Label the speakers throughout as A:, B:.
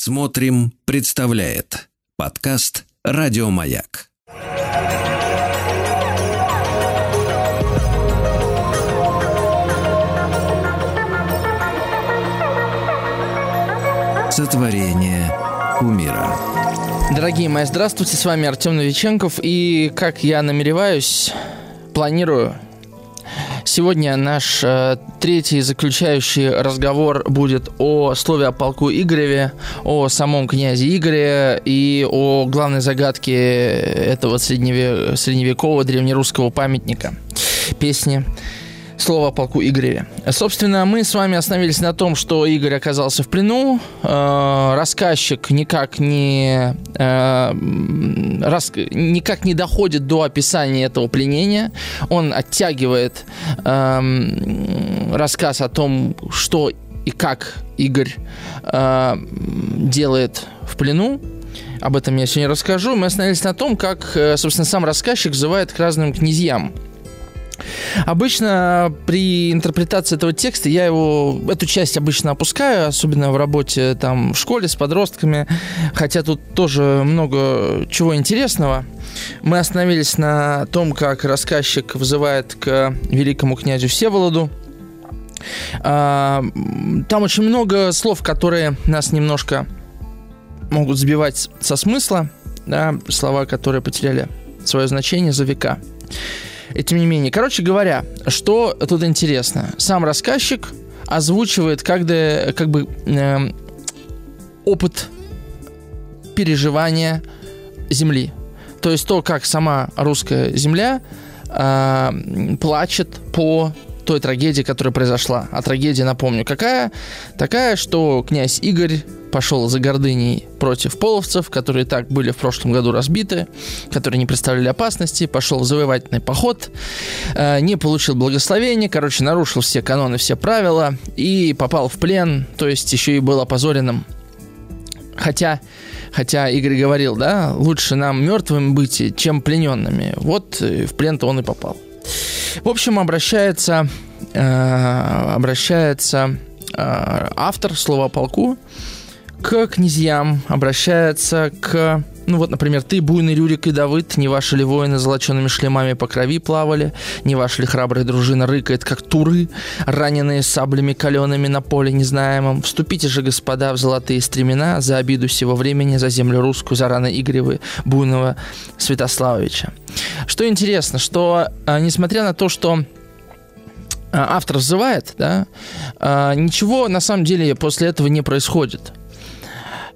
A: Смотрим, представляет подкаст Радиомаяк. Сотворение умира.
B: Дорогие мои, здравствуйте, с вами Артем Новиченков, и как я намереваюсь, планирую Сегодня наш э, третий заключающий разговор будет о слове о полку Игореве, о самом князе Игоре и о главной загадке этого средневе... средневекового древнерусского памятника. Песни слово о полку Игореве. Собственно, мы с вами остановились на том, что Игорь оказался в плену. Э, рассказчик никак не, э, рас, никак не доходит до описания этого пленения. Он оттягивает э, рассказ о том, что и как Игорь э, делает в плену. Об этом я сегодня расскажу. Мы остановились на том, как, э, собственно, сам рассказчик взывает к разным князьям – Обычно при интерпретации этого текста я его, эту часть обычно опускаю, особенно в работе там в школе с подростками, хотя тут тоже много чего интересного. Мы остановились на том, как рассказчик вызывает к великому князю Всеволоду. А, там очень много слов, которые нас немножко могут сбивать со смысла, да, слова, которые потеряли свое значение за века. И тем не менее, короче говоря, что тут интересно? Сам рассказчик озвучивает как, бы, как бы э, опыт переживания земли. То есть то, как сама русская земля э, плачет по той трагедии, которая произошла. А трагедия, напомню, какая? Такая, что князь Игорь пошел за гордыней против половцев, которые так были в прошлом году разбиты, которые не представляли опасности, пошел в завоевательный поход, э, не получил благословения, короче, нарушил все каноны, все правила и попал в плен, то есть еще и был опозоренным. Хотя, хотя Игорь говорил, да, лучше нам мертвым быть, чем плененными. Вот э, в плен-то он и попал. В общем, обращается, э, обращается автор слова полку к князьям, обращается к ну вот, например, ты, буйный Рюрик и Давыд, не ваши ли воины золочеными шлемами по крови плавали, не ваша ли храбрая дружина рыкает, как туры, раненые саблями калеными на поле незнаемом. Вступите же, господа, в золотые стремена за обиду всего времени, за землю русскую, за раны Игоревы, буйного Святославовича. Что интересно, что, а, несмотря на то, что а, автор взывает, да, а, ничего на самом деле после этого не происходит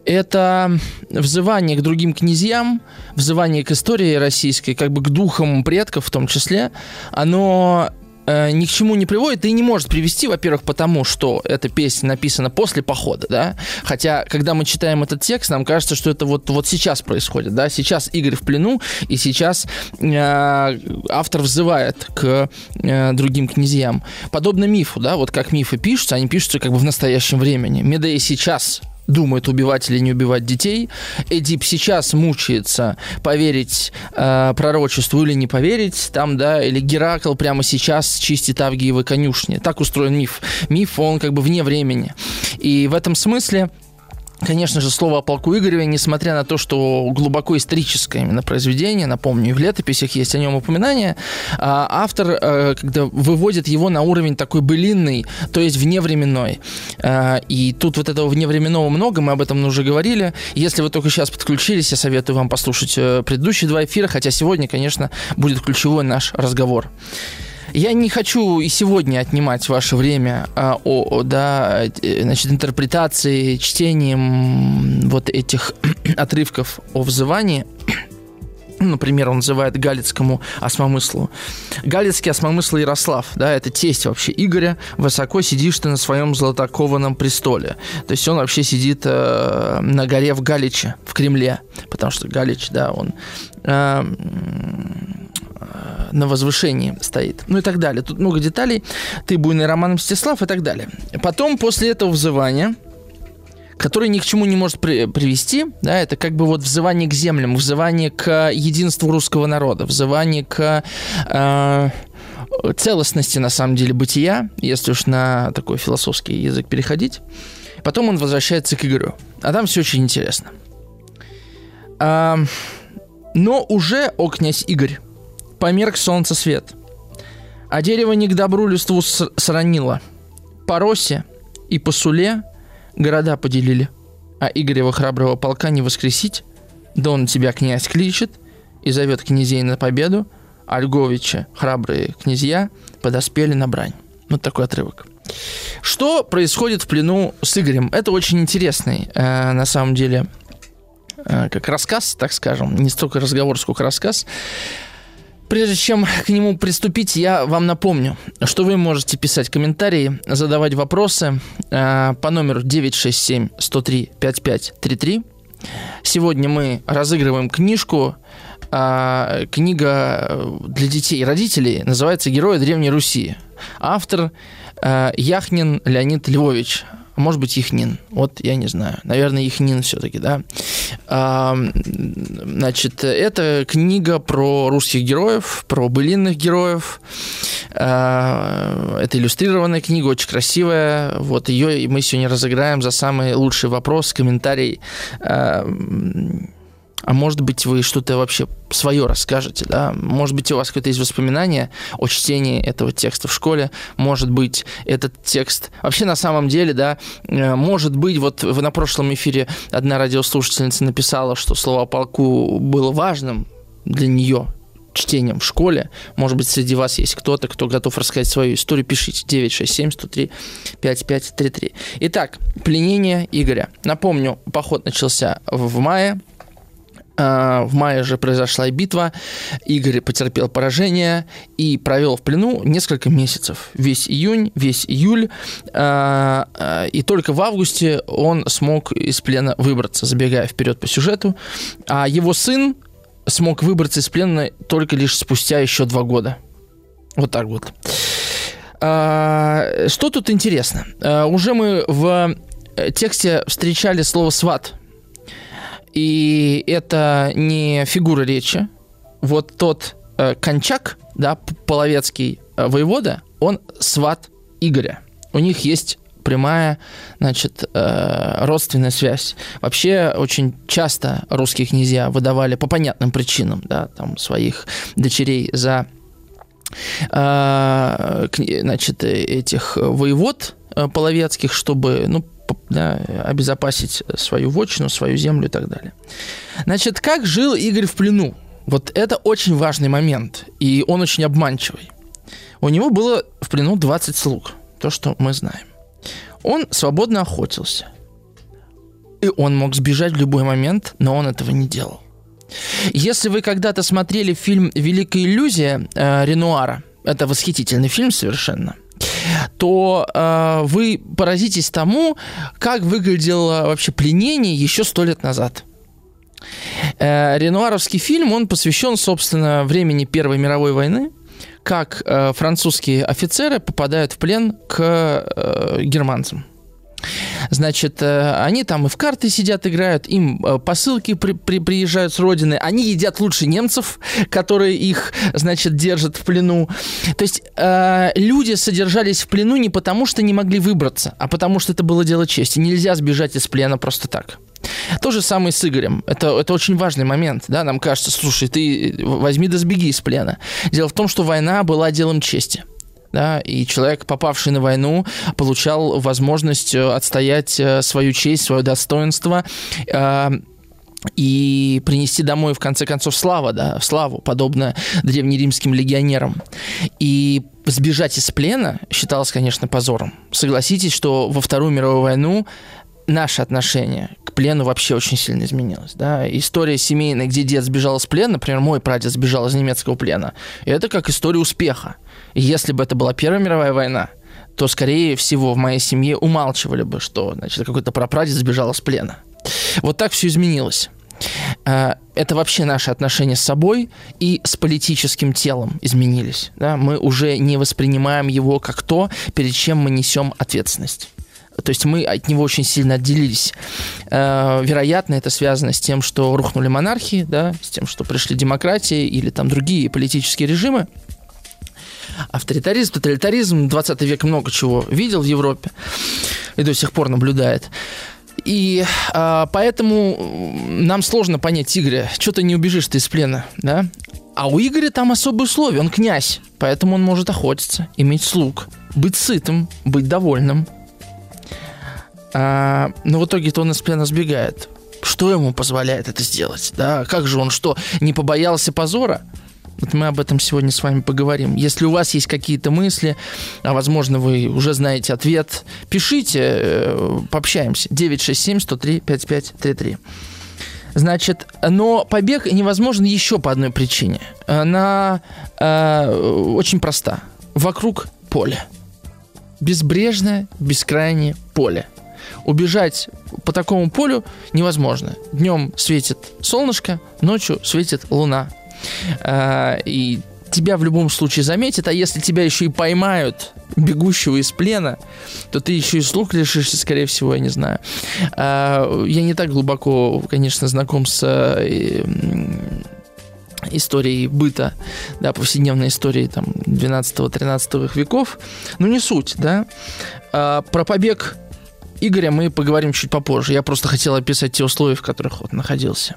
B: это взывание к другим князьям, взывание к истории российской, как бы к духам предков в том числе, оно э, ни к чему не приводит и не может привести, во-первых, потому что эта песня написана после похода, да, хотя, когда мы читаем этот текст, нам кажется, что это вот, вот сейчас происходит, да, сейчас Игорь в плену, и сейчас э, автор взывает к э, другим князьям. Подобно мифу, да, вот как мифы пишутся, они пишутся как бы в настоящем времени. Медея сейчас думает, убивать или не убивать детей. Эдип сейчас мучается поверить э, пророчеству или не поверить, там, да, или Геракл прямо сейчас чистит Авгиевы конюшни. Так устроен миф. Миф, он как бы вне времени. И в этом смысле Конечно же, слово о полку Игореве, несмотря на то, что глубоко историческое именно произведение, напомню, и в летописях есть о нем упоминание, а, автор э, когда выводит его на уровень такой былинный, то есть вневременной. А, и тут вот этого вневременного много, мы об этом уже говорили. Если вы только сейчас подключились, я советую вам послушать э, предыдущие два эфира, хотя сегодня, конечно, будет ключевой наш разговор. Я не хочу и сегодня отнимать ваше время а, о, да, э, значит, интерпретации, чтением вот этих отрывков о взывании. Например, он называет галицкому осмомыслу. Галицкий осмомысл Ярослав, да, это тесть вообще Игоря. Высоко сидишь ты на своем золотокованном престоле. То есть он вообще сидит э, на горе в Галиче, в Кремле. Потому что Галич, да, он э, на возвышении стоит. Ну и так далее. Тут много деталей. Ты буйный Роман Мстислав и так далее. Потом, после этого взывания, который ни к чему не может при, привести, да, это как бы вот взывание к землям, взывание к единству русского народа, взывание к э, целостности, на самом деле, бытия, если уж на такой философский язык переходить. Потом он возвращается к Игорю. А там все очень интересно. А, но уже, о князь Игорь, померк солнце свет, а дерево не к добру листву сранило. По росе и по суле города поделили, а Игорева храброго полка не воскресить, да он тебя, князь, кличет и зовет князей на победу, а Льговича, храбрые князья, подоспели на брань. Вот такой отрывок. Что происходит в плену с Игорем? Это очень интересный, э, на самом деле, э, как рассказ, так скажем, не столько разговор, сколько рассказ. Прежде чем к нему приступить, я вам напомню, что вы можете писать комментарии, задавать вопросы э, по номеру 967 103 5533. Сегодня мы разыгрываем книжку. Э, книга для детей и родителей называется «Герои Древней Руси». Автор э, Яхнин Леонид Львович. Может быть, Яхнин. Вот я не знаю. Наверное, Яхнин все-таки, да. А, значит, это книга про русских героев, про былинных героев. А, это иллюстрированная книга, очень красивая. Вот ее мы сегодня разыграем за самый лучший вопрос, комментарий. А, а может быть, вы что-то вообще свое расскажете, да? Может быть, у вас какое-то есть воспоминание о чтении этого текста в школе. Может быть, этот текст... Вообще, на самом деле, да, э, может быть, вот на прошлом эфире одна радиослушательница написала, что слово о полку было важным для нее, чтением в школе. Может быть, среди вас есть кто-то, кто готов рассказать свою историю. Пишите 967 103 5533. Итак, пленение Игоря. Напомню, поход начался в мае в мае же произошла битва, Игорь потерпел поражение и провел в плену несколько месяцев. Весь июнь, весь июль. А, а, и только в августе он смог из плена выбраться, забегая вперед по сюжету. А его сын смог выбраться из плена только лишь спустя еще два года. Вот так вот. Что тут интересно? Уже мы в тексте встречали слово «сват», и это не фигура речи. Вот тот э, Кончак, да, половецкий э, воевода, он сват Игоря. У них есть прямая, значит, э, родственная связь. Вообще очень часто русские князья выдавали по понятным причинам, да, там своих дочерей за э, значит, этих воевод э, половецких, чтобы, ну, да, обезопасить свою вотчину, свою землю и так далее. Значит, как жил Игорь в плену? Вот это очень важный момент, и он очень обманчивый. У него было в плену 20 слуг, то, что мы знаем. Он свободно охотился. И он мог сбежать в любой момент, но он этого не делал. Если вы когда-то смотрели фильм «Великая иллюзия» э, Ренуара, это восхитительный фильм совершенно, то э, вы поразитесь тому, как выглядело вообще пленение еще сто лет назад. Э, Ренуаровский фильм, он посвящен, собственно, времени Первой мировой войны, как э, французские офицеры попадают в плен к э, германцам. Значит, э, они там и в карты сидят, играют, им э, посылки при, при, приезжают с родины, они едят лучше немцев, которые их, значит, держат в плену. То есть э, люди содержались в плену не потому, что не могли выбраться, а потому, что это было дело чести. Нельзя сбежать из плена просто так. То же самое с Игорем. Это, это очень важный момент. Да? Нам кажется, слушай, ты возьми да сбеги из плена. Дело в том, что война была делом чести да, и человек, попавший на войну, получал возможность э, отстоять э, свою честь, свое достоинство, э, и принести домой, в конце концов, слава, да, славу, подобно древнеримским легионерам. И сбежать из плена считалось, конечно, позором. Согласитесь, что во Вторую мировую войну наше отношение к плену вообще очень сильно изменилось. Да? История семейная, где дед сбежал из плена, например, мой прадед сбежал из немецкого плена, это как история успеха. Если бы это была Первая мировая война, то, скорее всего, в моей семье умалчивали бы, что значит, какой-то прапрадед сбежал из плена. Вот так все изменилось. А, это вообще наши отношения с собой и с политическим телом изменились. Да? Мы уже не воспринимаем его как то, перед чем мы несем ответственность. То есть мы от него очень сильно отделились. А, вероятно, это связано с тем, что рухнули монархии, да, с тем, что пришли демократии или там другие политические режимы авторитаризм, тоталитаризм. 20 век много чего видел в Европе и до сих пор наблюдает. И э, поэтому нам сложно понять Игоря. Что ты не убежишь ты из плена, да? А у Игоря там особые условия. Он князь, поэтому он может охотиться, иметь слуг, быть сытым, быть довольным. А, но в итоге-то он из плена сбегает. Что ему позволяет это сделать? Да, как же он что, не побоялся позора? Вот мы об этом сегодня с вами поговорим. Если у вас есть какие-то мысли, а возможно вы уже знаете ответ, пишите, э, пообщаемся. 967-103-5533. Значит, но побег невозможен еще по одной причине. Она э, очень проста. Вокруг поле. Безбрежное, бескрайнее поле. Убежать по такому полю невозможно. Днем светит солнышко, ночью светит луна. Э, и тебя в любом случае заметят, а если тебя еще и поймают, бегущего из плена, то ты еще и слух лишишься, скорее всего, я не знаю. Э, я не так глубоко, конечно, знаком с э, историей быта, да, повседневной истории там 12-13 веков, но не суть, да. Про побег Игоря мы поговорим чуть попозже. Я просто хотел описать те условия, в которых он находился.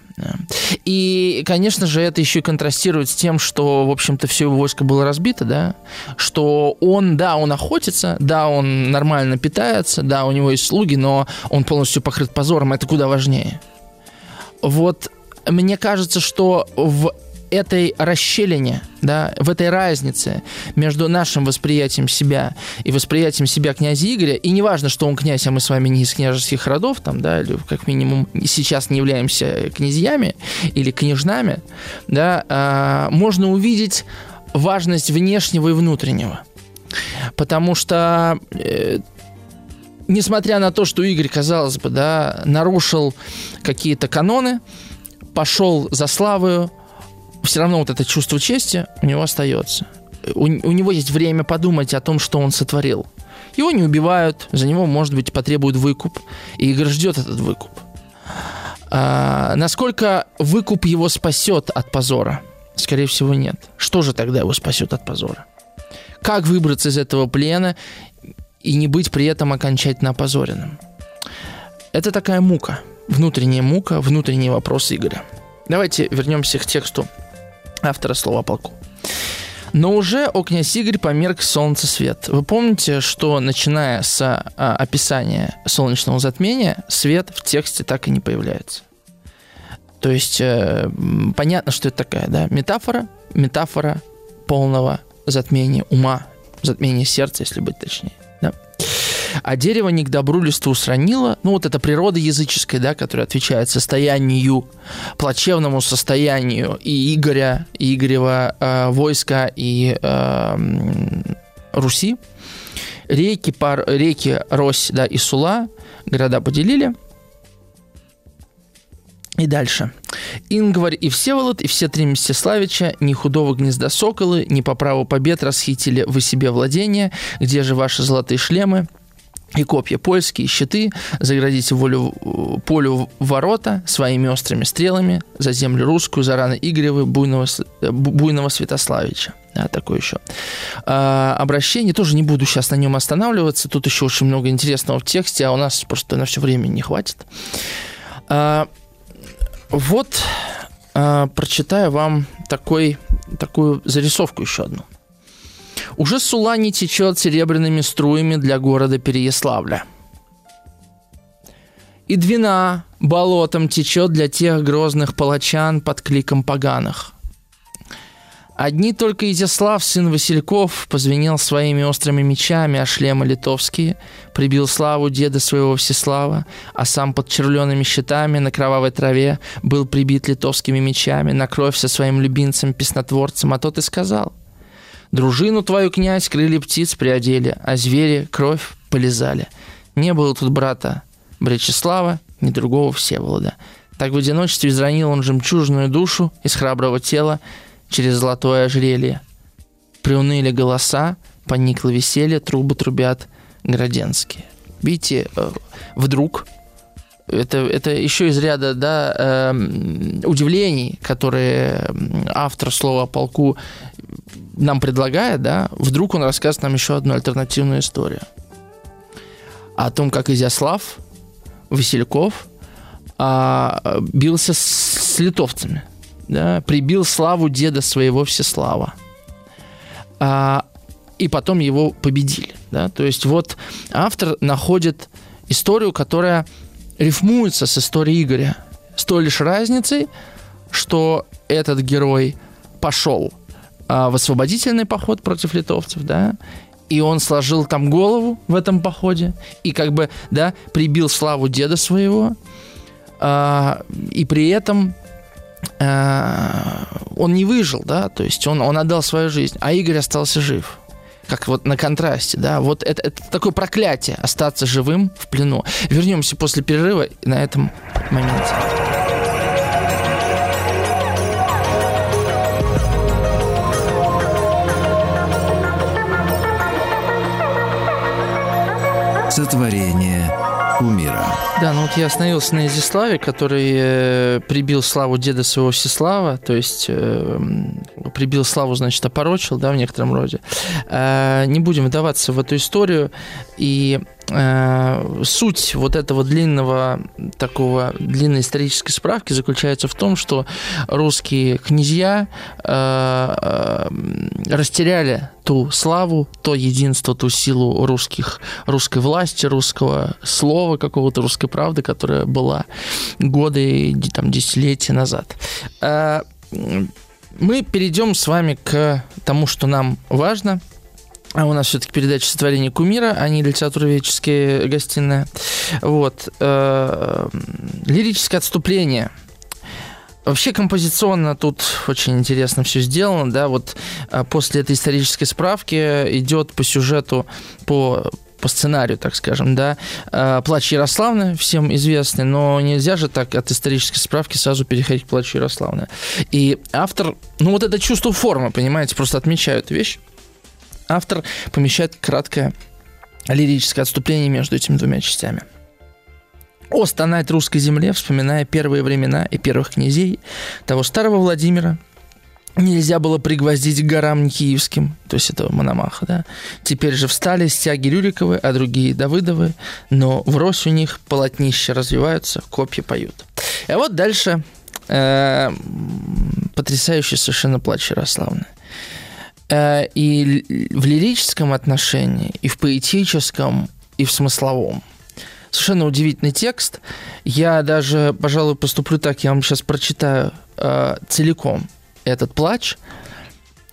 B: И, конечно же, это еще и контрастирует с тем, что, в общем-то, все его войско было разбито, да, что он, да, он охотится, да, он нормально питается, да, у него есть слуги, но он полностью покрыт позором, это куда важнее. Вот мне кажется, что в этой расщелине, да, в этой разнице между нашим восприятием себя и восприятием себя князя Игоря, и неважно, что он князь, а мы с вами не из княжеских родов, там, да, или как минимум сейчас не являемся князьями или княжнами, да, а, можно увидеть важность внешнего и внутреннего. Потому что э, несмотря на то, что Игорь, казалось бы, да, нарушил какие-то каноны, пошел за славою, все равно вот это чувство чести у него остается. У, у него есть время подумать о том, что он сотворил. Его не убивают, за него, может быть, потребуют выкуп. И Игорь ждет этот выкуп. А, насколько выкуп его спасет от позора? Скорее всего, нет. Что же тогда его спасет от позора? Как выбраться из этого плена и не быть при этом окончательно опозоренным? Это такая мука, внутренняя мука, внутренний вопрос Игоря. Давайте вернемся к тексту автора слова полку. Но уже о князь Игорь померк солнце свет. Вы помните, что начиная с а, описания солнечного затмения, свет в тексте так и не появляется. То есть э, понятно, что это такая, да, метафора, метафора полного затмения ума, затмения сердца, если быть точнее. А дерево не к добру листву сранило. Ну, вот это природа языческая, да, которая отвечает состоянию, плачевному состоянию и Игоря, и Игорева э, войска, и э, Руси. Реки, пар, реки Рось да, и Сула города поделили. И дальше. Ингварь и Всеволод, и все три Мстиславича, ни худого гнезда соколы, ни по праву побед расхитили вы себе владения, где же ваши золотые шлемы, и копья польские, щиты, заградите волю, полю ворота своими острыми стрелами за землю русскую, за раны Игоревы, буйного, буйного Святославича. Да, такое еще. А, обращение, тоже не буду сейчас на нем останавливаться, тут еще очень много интересного в тексте, а у нас просто на все время не хватит. А, вот а, прочитаю вам такой, такую зарисовку еще одну. Уже Сула не течет серебряными струями для города Переяславля. И Двина болотом течет для тех грозных палачан под кликом поганых. Одни только Изяслав, сын Васильков, позвенел своими острыми мечами, а шлемы литовские, прибил славу деда своего Всеслава, а сам под червленными щитами на кровавой траве был прибит литовскими мечами, на кровь со своим любимцем-песнотворцем, а тот и сказал — Дружину твою, князь, крылья птиц приодели, а звери кровь полезали. Не было тут брата Бречеслава, ни другого Всеволода. Так в одиночестве изранил он жемчужную душу из храброго тела через золотое ожерелье. Приуныли голоса, поникло веселье, трубы трубят граденские. Видите, э, вдруг это, это еще из ряда да, э, удивлений, которые автор слова о полку нам предлагает, да, вдруг он расскажет нам еще одну альтернативную историю. О том, как Изяслав Васильков а, бился с, с литовцами, да, прибил славу деда своего Всеслава. А, и потом его победили. Да? То есть вот автор находит историю, которая рифмуется с историей Игоря. С той лишь разницей, что этот герой пошел а, в освободительный поход против литовцев, да, и он сложил там голову в этом походе, и как бы, да, прибил славу деда своего, а, и при этом а, он не выжил, да, то есть он, он отдал свою жизнь, а Игорь остался жив. Как вот на контрасте, да, вот это, это такое проклятие остаться живым в плену. Вернемся после перерыва на этом моменте.
A: Сотворение кумира.
B: Да, ну вот я остановился на Изяславе, который э, прибил славу деда своего Всеслава, то есть э, прибил славу, значит, опорочил, да, в некотором роде. Э, не будем вдаваться в эту историю. И суть вот этого длинного, такого длинной исторической справки заключается в том, что русские князья э, э, растеряли ту славу, то единство, ту силу русских, русской власти, русского слова какого-то, русской правды, которая была годы, там, десятилетия назад. Э, мы перейдем с вами к тому, что нам важно – а у нас все-таки передача «Сотворение кумира», а не литературоведческая гостиная. Вот. Э, лирическое отступление. Вообще композиционно тут очень интересно все сделано, да, вот э, после этой исторической справки идет по сюжету, по по сценарию, так скажем, да. Э, «Плач Ярославны» всем известный, но нельзя же так от исторической справки сразу переходить к «Плачу Ярославны». И автор, ну вот это чувство формы, понимаете, просто отмечают вещь автор помещает краткое лирическое отступление между этими двумя частями. О, стонать русской земле, вспоминая первые времена и первых князей, того старого Владимира, нельзя было пригвоздить к горам киевским, то есть этого Мономаха, да. Теперь же встали стяги Рюриковы, а другие Давыдовы, но в рось у них полотнища развиваются, копья поют. И вот дальше э, потрясающий совершенно плач Ярославны. Э, и в лирическом отношении, и в поэтическом, и в смысловом. Совершенно удивительный текст. Я даже, пожалуй, поступлю так, я вам сейчас прочитаю э, целиком этот плач.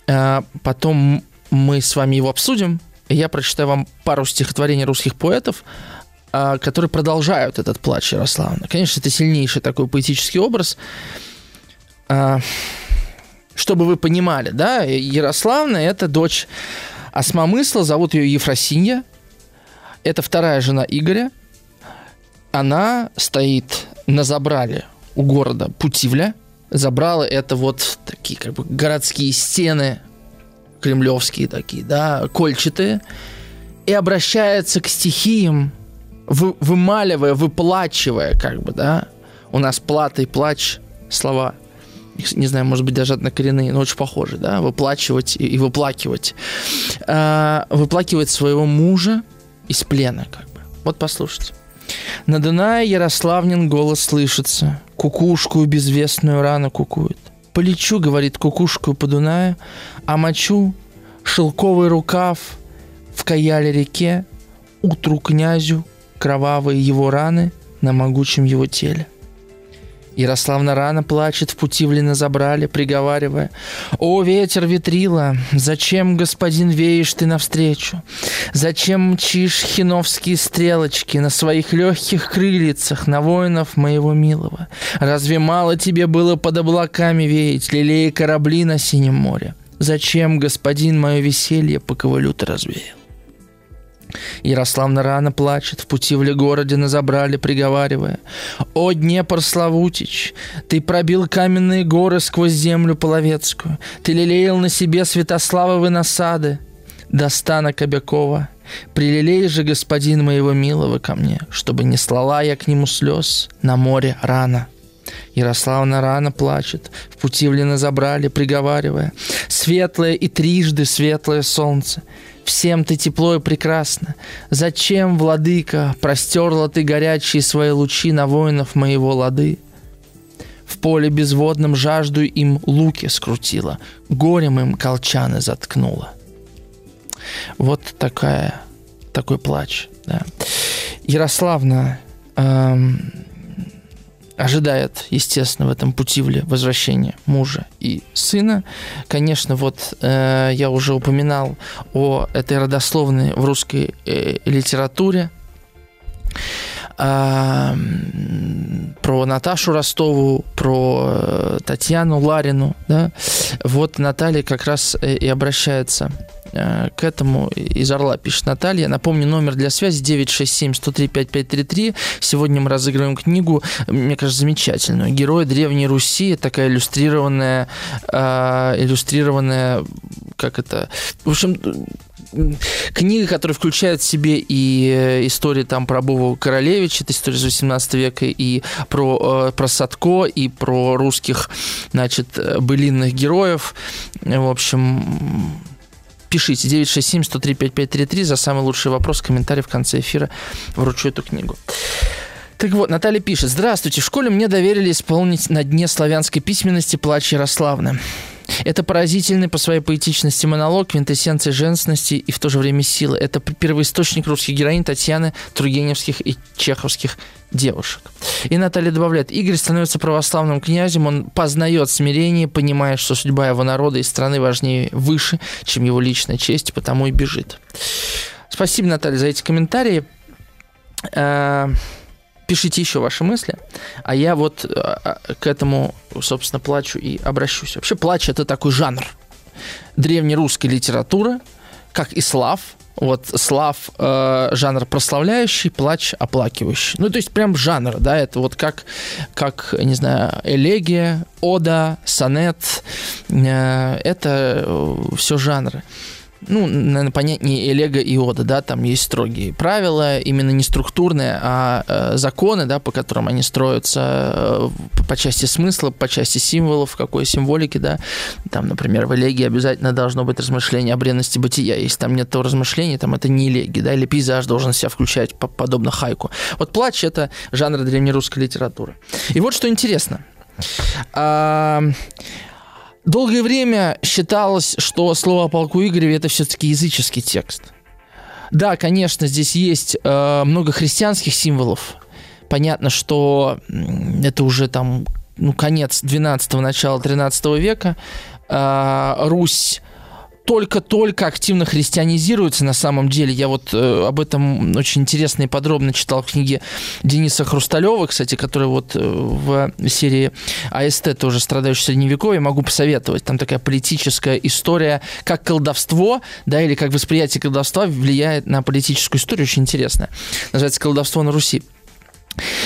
B: Э, потом мы с вами его обсудим. И я прочитаю вам пару стихотворений русских поэтов, э, которые продолжают этот плач Ярославна. Конечно, это сильнейший такой поэтический образ. Э, чтобы вы понимали, да, Ярославна – это дочь Осмомысла, зовут ее Ефросинья. Это вторая жена Игоря. Она стоит на забрале у города Путивля. Забрала это вот такие как бы городские стены, кремлевские такие, да, кольчатые. И обращается к стихиям, вы, вымаливая, выплачивая, как бы, да. У нас плата и плач слова не знаю, может быть, даже однокоренные, но очень похожи, да, выплачивать и, и выплакивать. А, выплакивать своего мужа из плена, как бы. Вот послушайте. На Дунае Ярославнин голос слышится, кукушку безвестную рану кукует. Полечу, говорит кукушку по Дунаю, а мочу шелковый рукав в каяле реке, утру князю кровавые его раны на могучем его теле. Ярославна рано плачет, в Путивлина забрали, приговаривая. «О, ветер ветрила, зачем, господин, веешь ты навстречу? Зачем мчишь хиновские стрелочки на своих легких крыльцах на воинов моего милого? Разве мало тебе было под облаками веять, лелея корабли на синем море? Зачем, господин, мое веселье по ковылю ты развеял?» Ярославна рано плачет, в пути в городе на забрали, приговаривая. «О, Днепр Славутич, ты пробил каменные горы сквозь землю половецкую, ты лелеял на себе Святославовы насады, до стана Кобякова. Прилелей же, господин моего милого, ко мне, чтобы не слала я к нему слез на море рано». Ярославна рано плачет, в пути в забрали, приговаривая. «Светлое и трижды светлое солнце, Всем ты тепло и прекрасно. Зачем, владыка, простерла ты горячие свои лучи на воинов моего лады? В поле безводном жажду им луки скрутила, горем им колчаны заткнула. Вот такая, такой плач. Да. Ярославна эм, ожидает, естественно, в этом путивле возвращения мужа и сына. Конечно, вот э, я уже упоминал о этой родословной в русской э, литературе. Э, про Наташу Ростову, про э, Татьяну Ларину, да, вот Наталья как раз э, и обращается к этому из Орла пишет Наталья. Напомню, номер для связи 967-103-5533. Сегодня мы разыгрываем книгу, мне кажется, замечательную. «Герои Древней Руси». Такая иллюстрированная, э, иллюстрированная, как это... В общем, книга, которая включает в себе и э, истории там про Бову Королевича, это история из 18 века, и про, э, про Садко, и про русских, значит, былинных героев. В общем, пишите 967-103-5533 за самый лучший вопрос, комментарий в конце эфира. Вручу эту книгу. Так вот, Наталья пишет. Здравствуйте. В школе мне доверили исполнить на дне славянской письменности «Плач Ярославны». Это поразительный по своей поэтичности монолог, квинтэссенция женственности и в то же время силы. Это первоисточник русских героинь Татьяны, Тургеневских и Чеховских девушек. И Наталья добавляет, Игорь становится православным князем, он познает смирение, понимая, что судьба его народа и страны важнее, выше, чем его личная честь, потому и бежит. Спасибо, Наталья, за эти комментарии. Пишите еще ваши мысли, а я вот э, к этому, собственно, плачу и обращусь. Вообще плач это такой жанр древнерусской литературы, как и слав, вот слав э, жанр прославляющий, плач оплакивающий. Ну, то есть прям жанр, да, это вот как, как не знаю, элегия, ода, сонет, э, это э, все жанры ну, наверное, понятнее Элега и Ода, да, там есть строгие правила, именно не структурные, а э, законы, да, по которым они строятся э, по части смысла, по части символов, какой символики, да, там, например, в Элегии обязательно должно быть размышление о бренности бытия, если там нет того размышления, там это не Элегия, да, или пейзаж должен себя включать подобно хайку. Вот плач – это жанр древнерусской литературы. И вот что интересно. А, Долгое время считалось, что слово о полку Игореве это все-таки языческий текст. Да, конечно, здесь есть э, много христианских символов. Понятно, что это уже там ну, конец 12-го, начало 13 века. Э, Русь только-только активно христианизируется на самом деле. Я вот э, об этом очень интересно и подробно читал в книге Дениса Хрусталева, кстати, который вот э, в серии АСТ тоже страдающий средневековье, могу посоветовать. Там такая политическая история, как колдовство, да, или как восприятие колдовства влияет на политическую историю, очень интересная. Называется «Колдовство на Руси».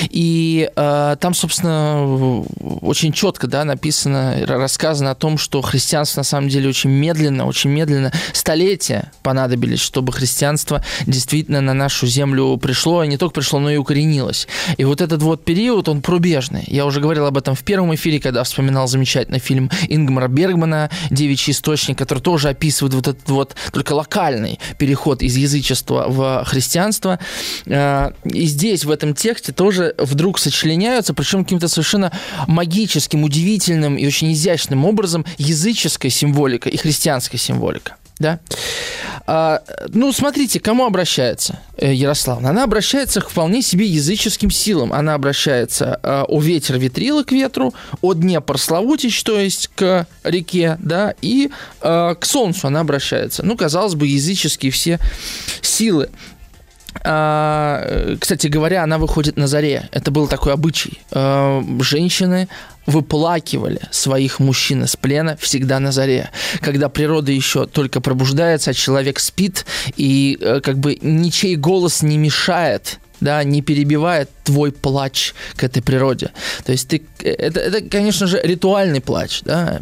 B: И э, там, собственно, очень четко да, написано, рассказано о том, что христианство на самом деле очень медленно, очень медленно, столетия понадобились, чтобы христианство действительно на нашу землю пришло, и не только пришло, но и укоренилось. И вот этот вот период, он пробежный. Я уже говорил об этом в первом эфире, когда вспоминал замечательный фильм Ингмара Бергмана «Девичий источник», который тоже описывает вот этот вот только локальный переход из язычества в христианство. Э, и здесь, в этом тексте, тоже вдруг сочленяются, причем каким-то совершенно магическим, удивительным и очень изящным образом языческая символика и христианская символика. Да? А, ну, смотрите, кому обращается э, Ярославна? Она обращается к вполне себе языческим силам. Она обращается а, о ветер ветрила к ветру, о Днепр Славутич, то есть к реке, да, и а, к солнцу она обращается. Ну, казалось бы, языческие все силы. А, кстати говоря, она выходит на заре. Это был такой обычай. А, женщины выплакивали своих мужчин из плена всегда на заре, когда природа еще только пробуждается, а человек спит, и э, как бы ничей голос не мешает да, не перебивает твой плач к этой природе. То есть ты, это, это конечно же, ритуальный плач, да.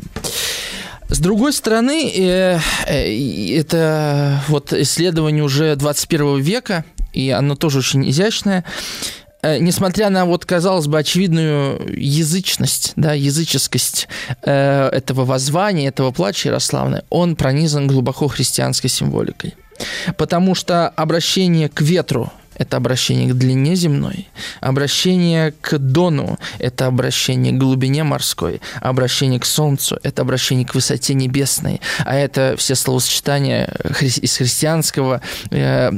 B: С другой стороны, э, э, это вот исследование уже 21 века, и оно тоже очень изящное. Э, несмотря на вот, казалось бы, очевидную язычность, да, языческость э, этого воззвания, этого плача Ярославны, он пронизан глубоко христианской символикой. Потому что обращение к ветру это обращение к длине земной, обращение к Дону – это обращение к глубине морской, обращение к Солнцу – это обращение к высоте небесной, а это все словосочетания из христианского э,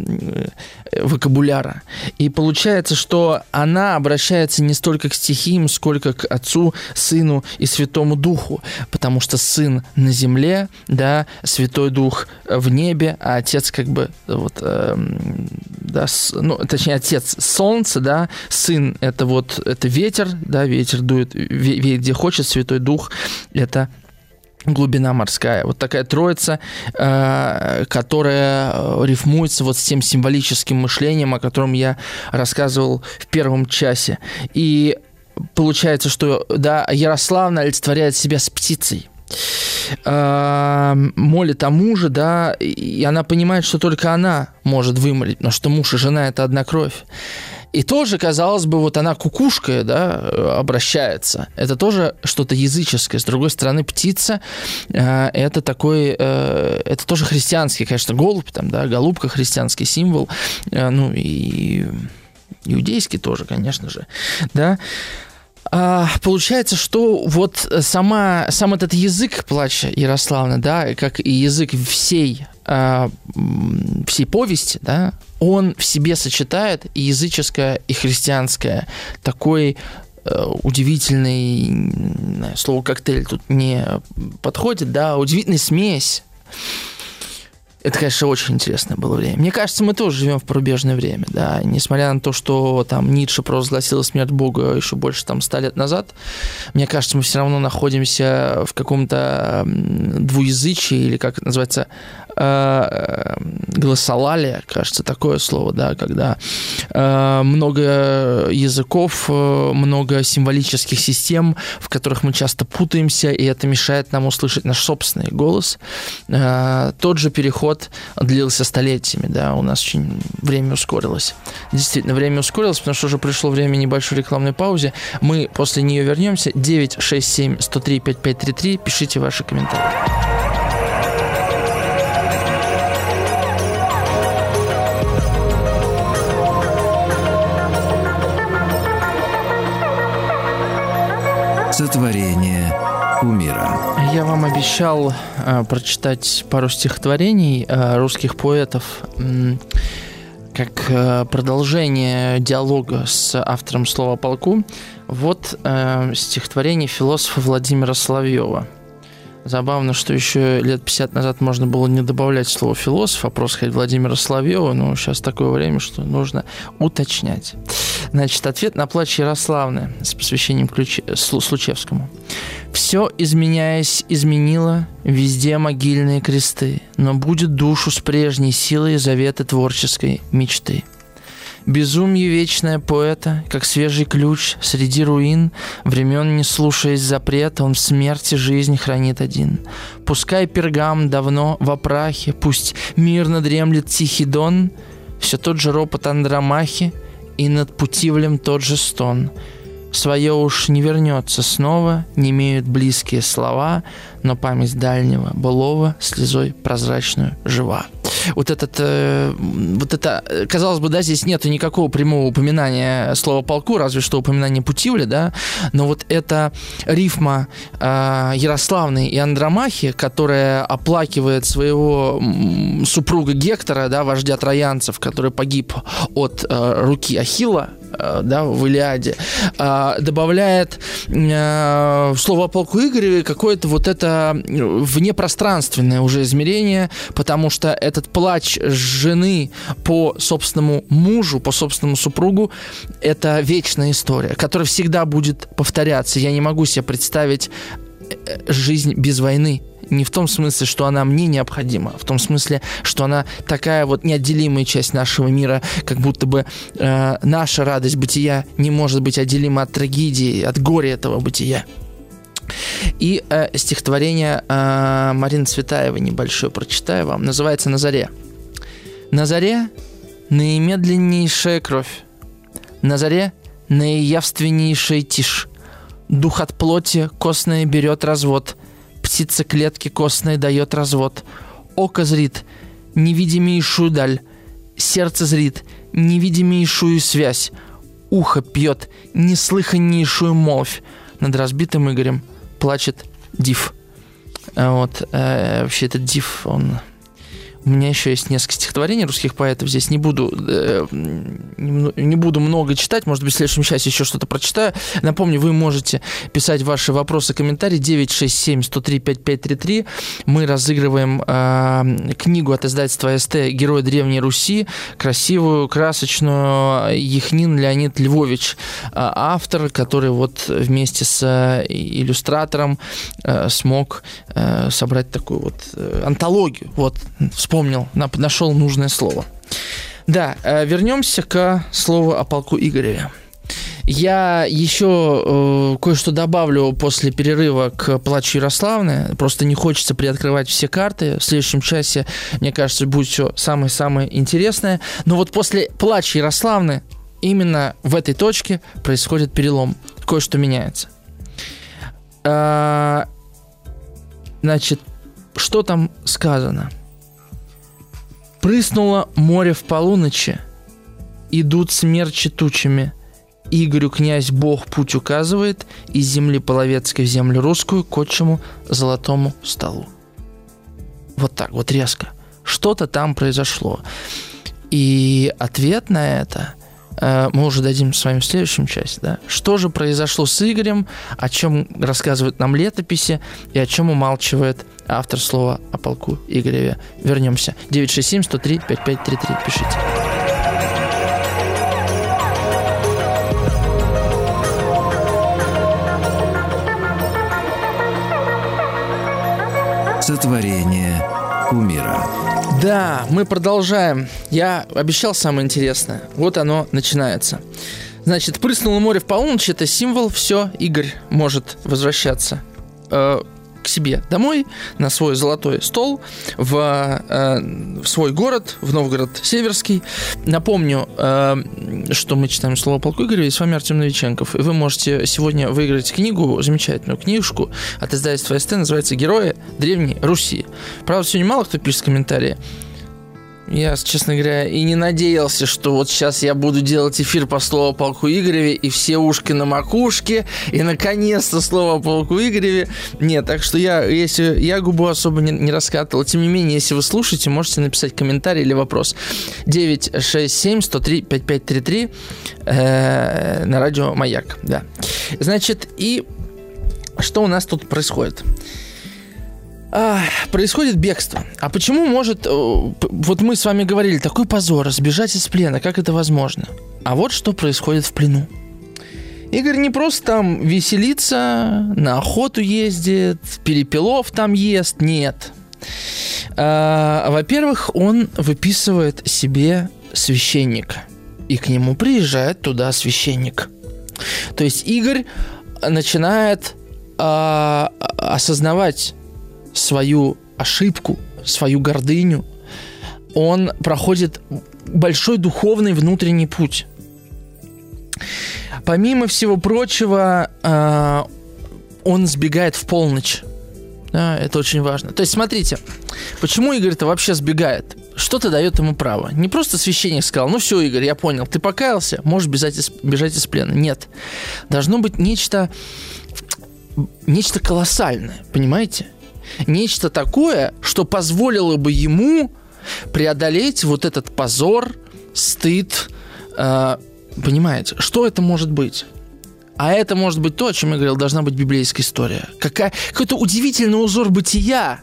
B: вокабуляра. И получается, что она обращается не столько к стихиям, сколько к Отцу, Сыну и Святому Духу, потому что Сын на земле, да, Святой Дух в небе, а Отец как бы вот, э, да, с, ну, точнее, Отец Солнце, да, Сын это вот, это ветер, да, ветер дует, веет где хочет, Святой Дух это глубина морская. Вот такая троица, э, которая рифмуется вот с тем символическим мышлением, о котором я рассказывал в первом часе. И получается, что да, Ярославна олицетворяет себя с птицей э, молит о муже, да, и она понимает, что только она может вымолить, но что муж и жена – это одна кровь. И тоже, казалось бы, вот она кукушкой, да, обращается. Это тоже что-то языческое. С другой стороны, птица э, это такой, э, это тоже христианский, конечно, голубь, там, да, голубка христианский символ, э, ну и иудейский тоже, конечно же, да. А, получается, что вот сама, сам этот язык плача Ярославна, да, как и язык всей а, всей повести, да, он в себе сочетает и языческое, и христианское. Такой э, удивительный, слово коктейль тут не подходит, да, удивительная смесь. Это, конечно, очень интересное было время. Мне кажется, мы тоже живем в порубежное время, да, несмотря на то, что там Ницше провозгласил смерть Бога еще больше там ста лет назад, мне кажется, мы все равно находимся в каком-то двуязычии, или как это называется, э, кажется, такое слово, да, когда э, много языков, э, много символических систем, в которых мы часто путаемся, и это мешает нам услышать наш собственный голос. Э, тот же переход длился столетиями, да, у нас очень время ускорилось. Действительно, время ускорилось, потому что уже пришло время небольшой рекламной паузе. Мы после нее вернемся. 967 103 5533. Пишите ваши комментарии.
A: Сотворение умира.
B: Я вам обещал э, прочитать пару стихотворений э, русских поэтов э, как э, продолжение диалога с автором слова полку. Вот э, стихотворение философа Владимира Соловьева. Забавно, что еще лет 50 назад можно было не добавлять слово философ, а просто сказать Владимира Соловьева, но сейчас такое время, что нужно уточнять. Значит, ответ на плач Ярославны с посвящением ключ... Случевскому. «Все, изменяясь, изменило, везде могильные кресты, но будет душу с прежней силой заветы творческой мечты». Безумие вечное поэта, как свежий ключ среди руин, времен не слушаясь запрета, он в смерти жизнь хранит один. Пускай пергам давно в опрахе, пусть мирно дремлет тихий дон, все тот же ропот Андромахи, и над путивлем тот же стон. Свое уж не вернется снова, не имеют близкие слова, но память дальнего былого слезой прозрачную жива вот этот, э, вот это, казалось бы, да, здесь нету никакого прямого упоминания слова полку, разве что упоминание Путивля, да, но вот эта рифма э, Ярославны и Андромахи, которая оплакивает своего супруга Гектора, да, вождя троянцев, который погиб от э, руки Ахила, Э, да, в Илиаде, э, добавляет э, в слово о полку Игореве какое-то вот это внепространственное уже измерение, потому что этот плач жены по собственному мужу, по собственному супругу, это вечная история, которая всегда будет повторяться. Я не могу себе представить жизнь без войны не в том смысле, что она мне необходима, а в том смысле, что она такая вот неотделимая часть нашего мира, как будто бы э, наша радость бытия не может быть отделима от трагедии, от горя этого бытия. И э, стихотворение э, Марины Цветаевой небольшое прочитаю вам. Называется «На заре». «На заре наимедленнейшая кровь, на заре наиявственнейшая тишь, дух от плоти костное берет развод, птица клетки костной дает развод. Око зрит, невидимейшую даль, сердце зрит невидимейшую связь, ухо пьет неслыханнейшую молвь. Над разбитым Игорем плачет Див. А вот, э, вообще этот Див, он у меня еще есть несколько стихотворений русских поэтов. Здесь не буду, э, не буду много читать. Может быть, в следующем часе еще что-то прочитаю. Напомню, вы можете писать ваши вопросы, комментарии 967 103 5533. Мы разыгрываем э, книгу от издательства СТ «Герой Древней Руси». Красивую, красочную. Яхнин Леонид Львович. Э, автор, который вот вместе с э, иллюстратором э, смог э, собрать такую вот э, антологию. Вот, вспомнил вспомнил, нашел нужное слово. Да, э, вернемся к слову о полку Игореве. Я еще э, кое-что добавлю после перерыва к плачу Ярославны. Просто не хочется приоткрывать все карты. В следующем часе, мне кажется, будет все самое-самое интересное. Но вот после плача Ярославны именно в этой точке происходит перелом. Кое-что меняется. Э, значит, что там сказано? Прыснуло море в полуночи, идут смерчи тучами. Игорю князь Бог путь указывает из земли половецкой в землю русскую к отчему золотому столу. Вот так, вот резко. Что-то там произошло. И ответ на это мы уже дадим с вами в следующем части. Да? Что же произошло с Игорем, о чем рассказывают нам летописи и о чем умалчивает автор слова о полку Игореве. Вернемся. 967-103-5533. Пишите.
A: Сотворение умира.
B: Да, мы продолжаем. Я обещал самое интересное. Вот оно начинается. Значит, прыснуло море в полночь, это символ, все, Игорь может возвращаться. Э, к себе домой, на свой золотой стол, в, э, в свой город, в Новгород Северский. Напомню, э, что мы читаем слово полку Игоря, и с вами Артем Новиченков. И вы можете сегодня выиграть книгу, замечательную книжку от издательства СТ, называется «Герои Древней Руси». Правда, сегодня мало кто пишет комментарии. Я, честно говоря, и не надеялся, что вот сейчас я буду делать эфир по слову полку Игореве, и все ушки на макушке, и наконец-то слово полку Игореве. Нет, так что я, если я губу особо не, не раскатывал. Тем не менее, если вы слушаете, можете написать комментарий или вопрос. 967 103 5533 э, на радио Маяк. Да. Значит, и что у нас тут происходит? А, происходит бегство. А почему может... Э, вот мы с вами говорили, такой позор, сбежать из плена, как это возможно? А вот что происходит в плену. Игорь не просто там веселится, на охоту ездит, перепелов там ест, нет. А, во-первых, он выписывает себе священника. И к нему приезжает туда священник. То есть Игорь начинает а, осознавать свою ошибку, свою гордыню, он проходит большой духовный внутренний путь. Помимо всего прочего, э, он сбегает в полночь. Да, это очень важно. То есть, смотрите, почему Игорь-то вообще сбегает? Что-то дает ему право. Не просто священник сказал, ну все, Игорь, я понял, ты покаялся, можешь бежать из, бежать из плена. Нет. Должно быть нечто, нечто колоссальное, понимаете? Нечто такое, что позволило бы ему преодолеть вот этот позор, стыд. Э, понимаете, что это может быть? А это может быть то, о чем я говорил, должна быть библейская история. Какая, какой-то удивительный узор бытия,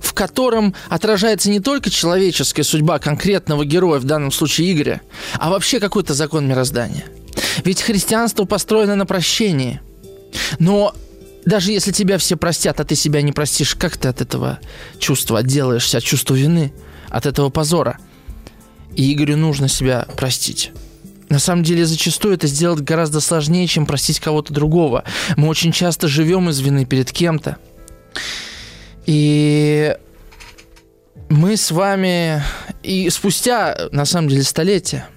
B: в котором отражается не только человеческая судьба конкретного героя, в данном случае Игоря, а вообще какой-то закон мироздания. Ведь христианство построено на прощении. Но даже если тебя все простят, а ты себя не простишь, как ты от этого чувства отделаешься, от чувства вины, от этого позора? И Игорю нужно себя простить. На самом деле, зачастую это сделать гораздо сложнее, чем простить кого-то другого. Мы очень часто живем из вины перед кем-то. И мы с вами и спустя, на самом деле, столетия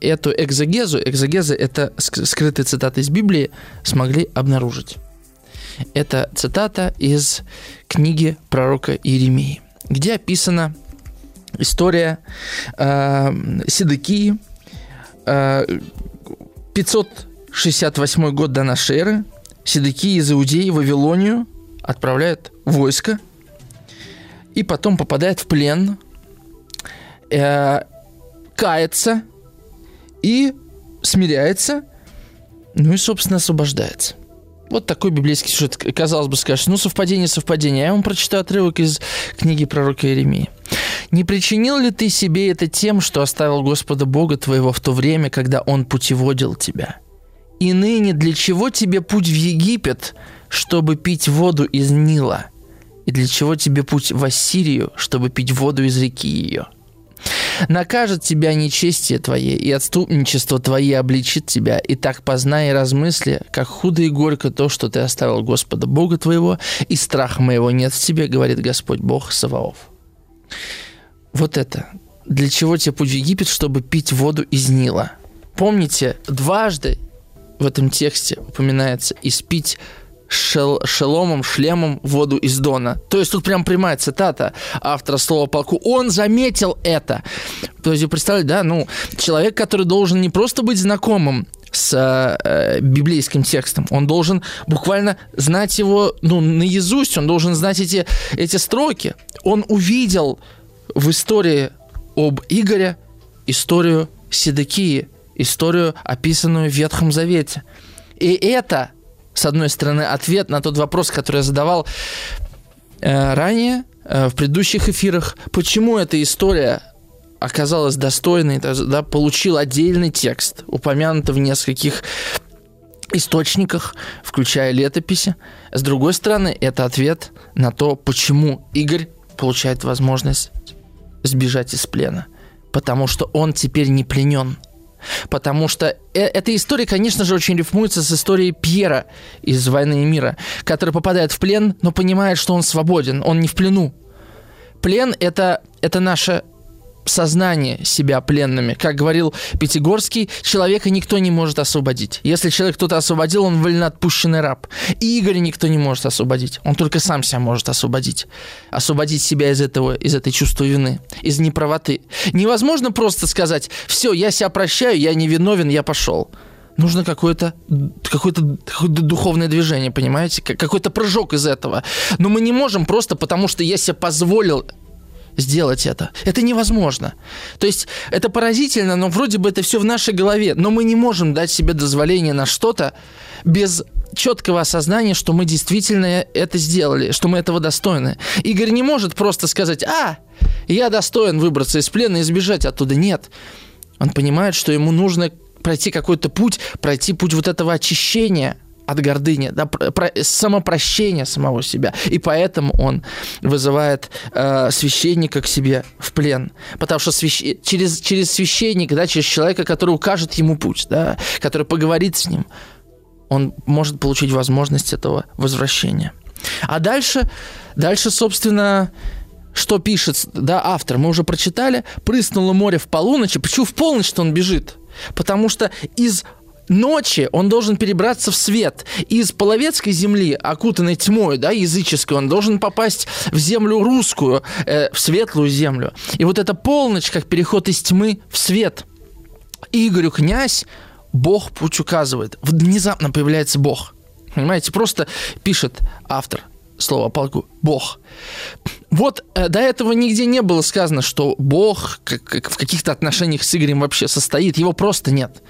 B: эту экзогезу, экзогеза – это скрытые цитаты из Библии, смогли обнаружить. Это цитата из книги пророка Иеремии, где описано история э, Седекии, э, 568 год до нашей эры, Седекии из Иудеи в Вавилонию отправляет войско и потом попадает в плен, э, кается и смиряется, ну и, собственно, освобождается. Вот такой библейский сюжет. Казалось бы, скажешь, ну, совпадение, совпадение. Я вам прочитаю отрывок из книги пророка Иеремии. «Не причинил ли ты себе это тем, что оставил Господа Бога твоего в то время, когда Он путеводил тебя? И ныне для чего тебе путь в Египет, чтобы пить воду из Нила? И для чего тебе путь в Ассирию, чтобы пить воду из реки ее?» Накажет тебя нечестие твое, и отступничество твое обличит тебя, и так познай и размысли, как худо и горько то, что ты оставил Господа Бога твоего, и страха моего нет в тебе, говорит Господь Бог Саваоф. Вот это. Для чего тебе путь в Египет, чтобы пить воду из Нила? Помните, дважды в этом тексте упоминается «испить шел, шеломом, шлемом воду из Дона. То есть тут прям прямая цитата автора слова полку. Он заметил это. То есть представляете, да, ну, человек, который должен не просто быть знакомым с э, библейским текстом. Он должен буквально знать его ну, наизусть, он должен знать эти, эти строки. Он увидел в истории об Игоре историю Седекии, историю, описанную в Ветхом Завете. И это с одной стороны, ответ на тот вопрос, который я задавал э, ранее, э, в предыдущих эфирах, почему эта история оказалась достойной, да, получил отдельный текст, упомянутый в нескольких источниках, включая летописи. С другой стороны, это ответ на то, почему Игорь получает возможность сбежать из плена. Потому что он теперь не пленен – Потому что э, эта история, конечно же, очень рифмуется с историей Пьера из «Войны и мира», который попадает в плен, но понимает, что он свободен, он не в плену. Плен это, – это наше сознание себя пленными. Как говорил Пятигорский, человека никто не может освободить. Если человек кто-то освободил, он вольноотпущенный раб. И Игоря никто не может освободить. Он только сам себя может освободить. Освободить себя из этого, из этой чувства вины, из неправоты. Невозможно просто сказать, все, я себя прощаю, я не виновен, я пошел нужно какое-то какое-то духовное движение, понимаете? Какой-то прыжок из этого. Но мы не можем просто потому, что я себе позволил сделать это. Это невозможно. То есть это поразительно, но вроде бы это все в нашей голове. Но мы не можем дать себе дозволение на что-то без четкого осознания, что мы действительно это сделали, что мы этого достойны. Игорь не может просто сказать, а, я достоин выбраться из плена и сбежать оттуда. Нет. Он понимает, что ему нужно пройти какой-то путь, пройти путь вот этого очищения – от гордыни, да, про, самопрощения самого себя. И поэтому он вызывает э, священника к себе в плен. Потому что свящ... через, через священника, да, через человека, который укажет ему путь, да, который поговорит с ним, он может получить возможность этого возвращения. А дальше, дальше, собственно, что пишет да, автор, мы уже прочитали, прыснуло море в полуночь. Почему в полночь-то он бежит? Потому что из ночи он должен перебраться в свет. Из половецкой земли, окутанной тьмой, да, языческой, он должен попасть в землю русскую, э, в светлую землю. И вот эта полночь, как переход из тьмы в свет. Игорю князь Бог путь указывает. Внезапно появляется Бог. Понимаете, просто пишет автор слово полку Бог. Вот э, до этого нигде не было сказано, что Бог как, как в каких-то отношениях с Игорем вообще состоит. Его просто нет.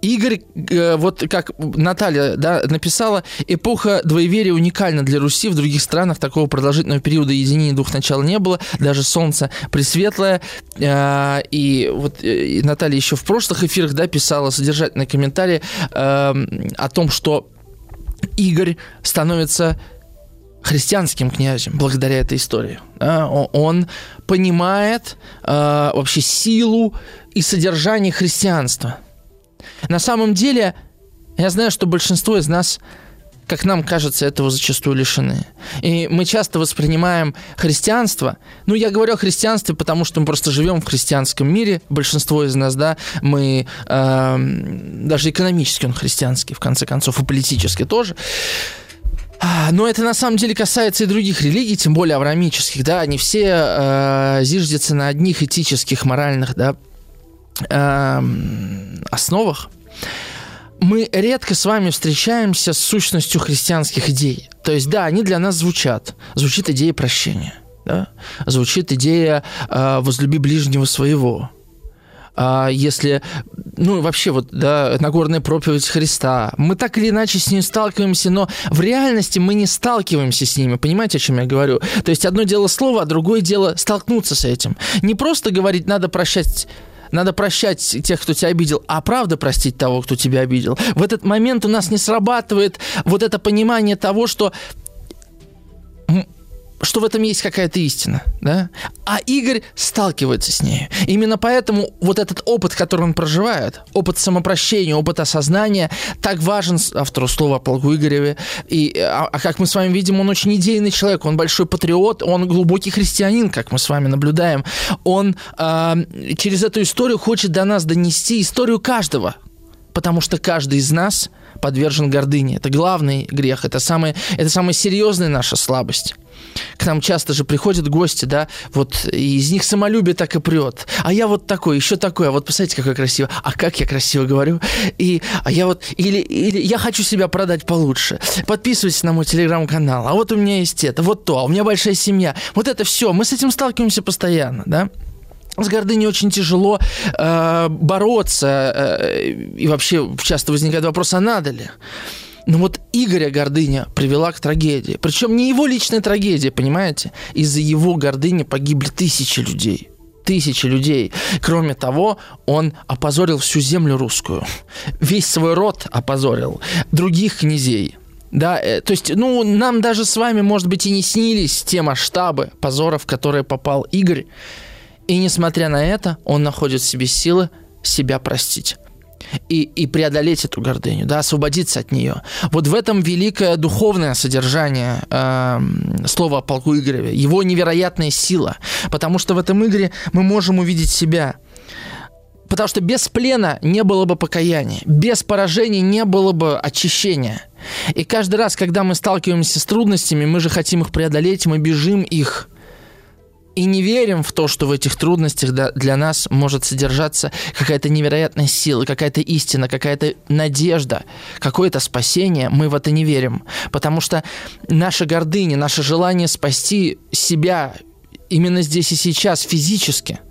B: Игорь, э, вот как Наталья да, написала, эпоха двоеверия уникальна для Руси. В других странах такого продолжительного периода единения двух начал не было. Даже солнце пресветлое. Э, и вот э, Наталья еще в прошлых эфирах да, писала содержательный комментарий о том, что Игорь становится христианским князем благодаря этой истории. Он понимает вообще силу и содержание христианства – на самом деле, я знаю, что большинство из нас, как нам кажется, этого зачастую лишены. И мы часто воспринимаем христианство, ну, я говорю о христианстве, потому что мы просто живем в христианском мире, большинство из нас, да, мы э, даже экономически он христианский, в конце концов, и политически тоже. Но это на самом деле касается и других религий, тем более авраамических, да, они все э, зиждятся на одних этических, моральных, да, э, основах. Мы редко с вами встречаемся с сущностью христианских идей. То есть, да, они для нас звучат. Звучит идея прощения, да? звучит идея э, возлюби ближнего своего, а если, ну, вообще вот, да, Нагорная проповедь Христа, мы так или иначе с ней сталкиваемся, но в реальности мы не сталкиваемся с ними, понимаете, о чем я говорю? То есть одно дело слово, а другое дело столкнуться с этим. Не просто говорить, надо прощать надо прощать тех, кто тебя обидел, а правда простить того, кто тебя обидел. В этот момент у нас не срабатывает вот это понимание того, что что в этом есть какая-то истина, да? А Игорь сталкивается с ней. Именно поэтому вот этот опыт, который он проживает, опыт самопрощения, опыт осознания, так важен автору слова о полку Игореве. И, а, а как мы с вами видим, он очень идейный человек, он большой патриот, он глубокий христианин, как мы с вами наблюдаем. Он э, через эту историю хочет до нас донести историю каждого, потому что каждый из нас подвержен гордыне. Это главный грех, это, самое, это самая серьезная наша слабость. К нам часто же приходят гости, да, вот и из них самолюбие так и прет. А я вот такой, еще такой, а вот посмотрите, какой красиво. А как я красиво говорю? И а я вот, или, или я хочу себя продать получше. Подписывайтесь на мой телеграм-канал. А вот у меня есть это, вот то, а у меня большая семья. Вот это все. Мы с этим сталкиваемся постоянно, да с гордыней очень тяжело э, бороться, э, и вообще часто возникает вопрос, а надо ли? Но вот Игоря гордыня привела к трагедии. Причем не его личная трагедия, понимаете? Из-за его гордыни погибли тысячи людей. Тысячи людей. Кроме того, он опозорил всю землю русскую. Весь свой род опозорил. Других князей. Да, э, то есть, ну, нам даже с вами, может быть, и не снились те масштабы позоров, в которые попал Игорь. И несмотря на это, он находит в себе силы себя простить и, и преодолеть эту гордыню, да, освободиться от нее. Вот в этом великое духовное содержание э, слова о полку Игореве, его невероятная сила, потому что в этом Игоре мы можем увидеть себя. Потому что без плена не было бы покаяния, без поражений не было бы очищения. И каждый раз, когда мы сталкиваемся с трудностями, мы же хотим их преодолеть, мы бежим их и не верим в то, что в этих трудностях для нас может содержаться какая-то невероятная сила, какая-то истина, какая-то надежда, какое-то спасение, мы в это не верим. Потому что наша гордыня, наше желание спасти себя именно здесь и сейчас физически –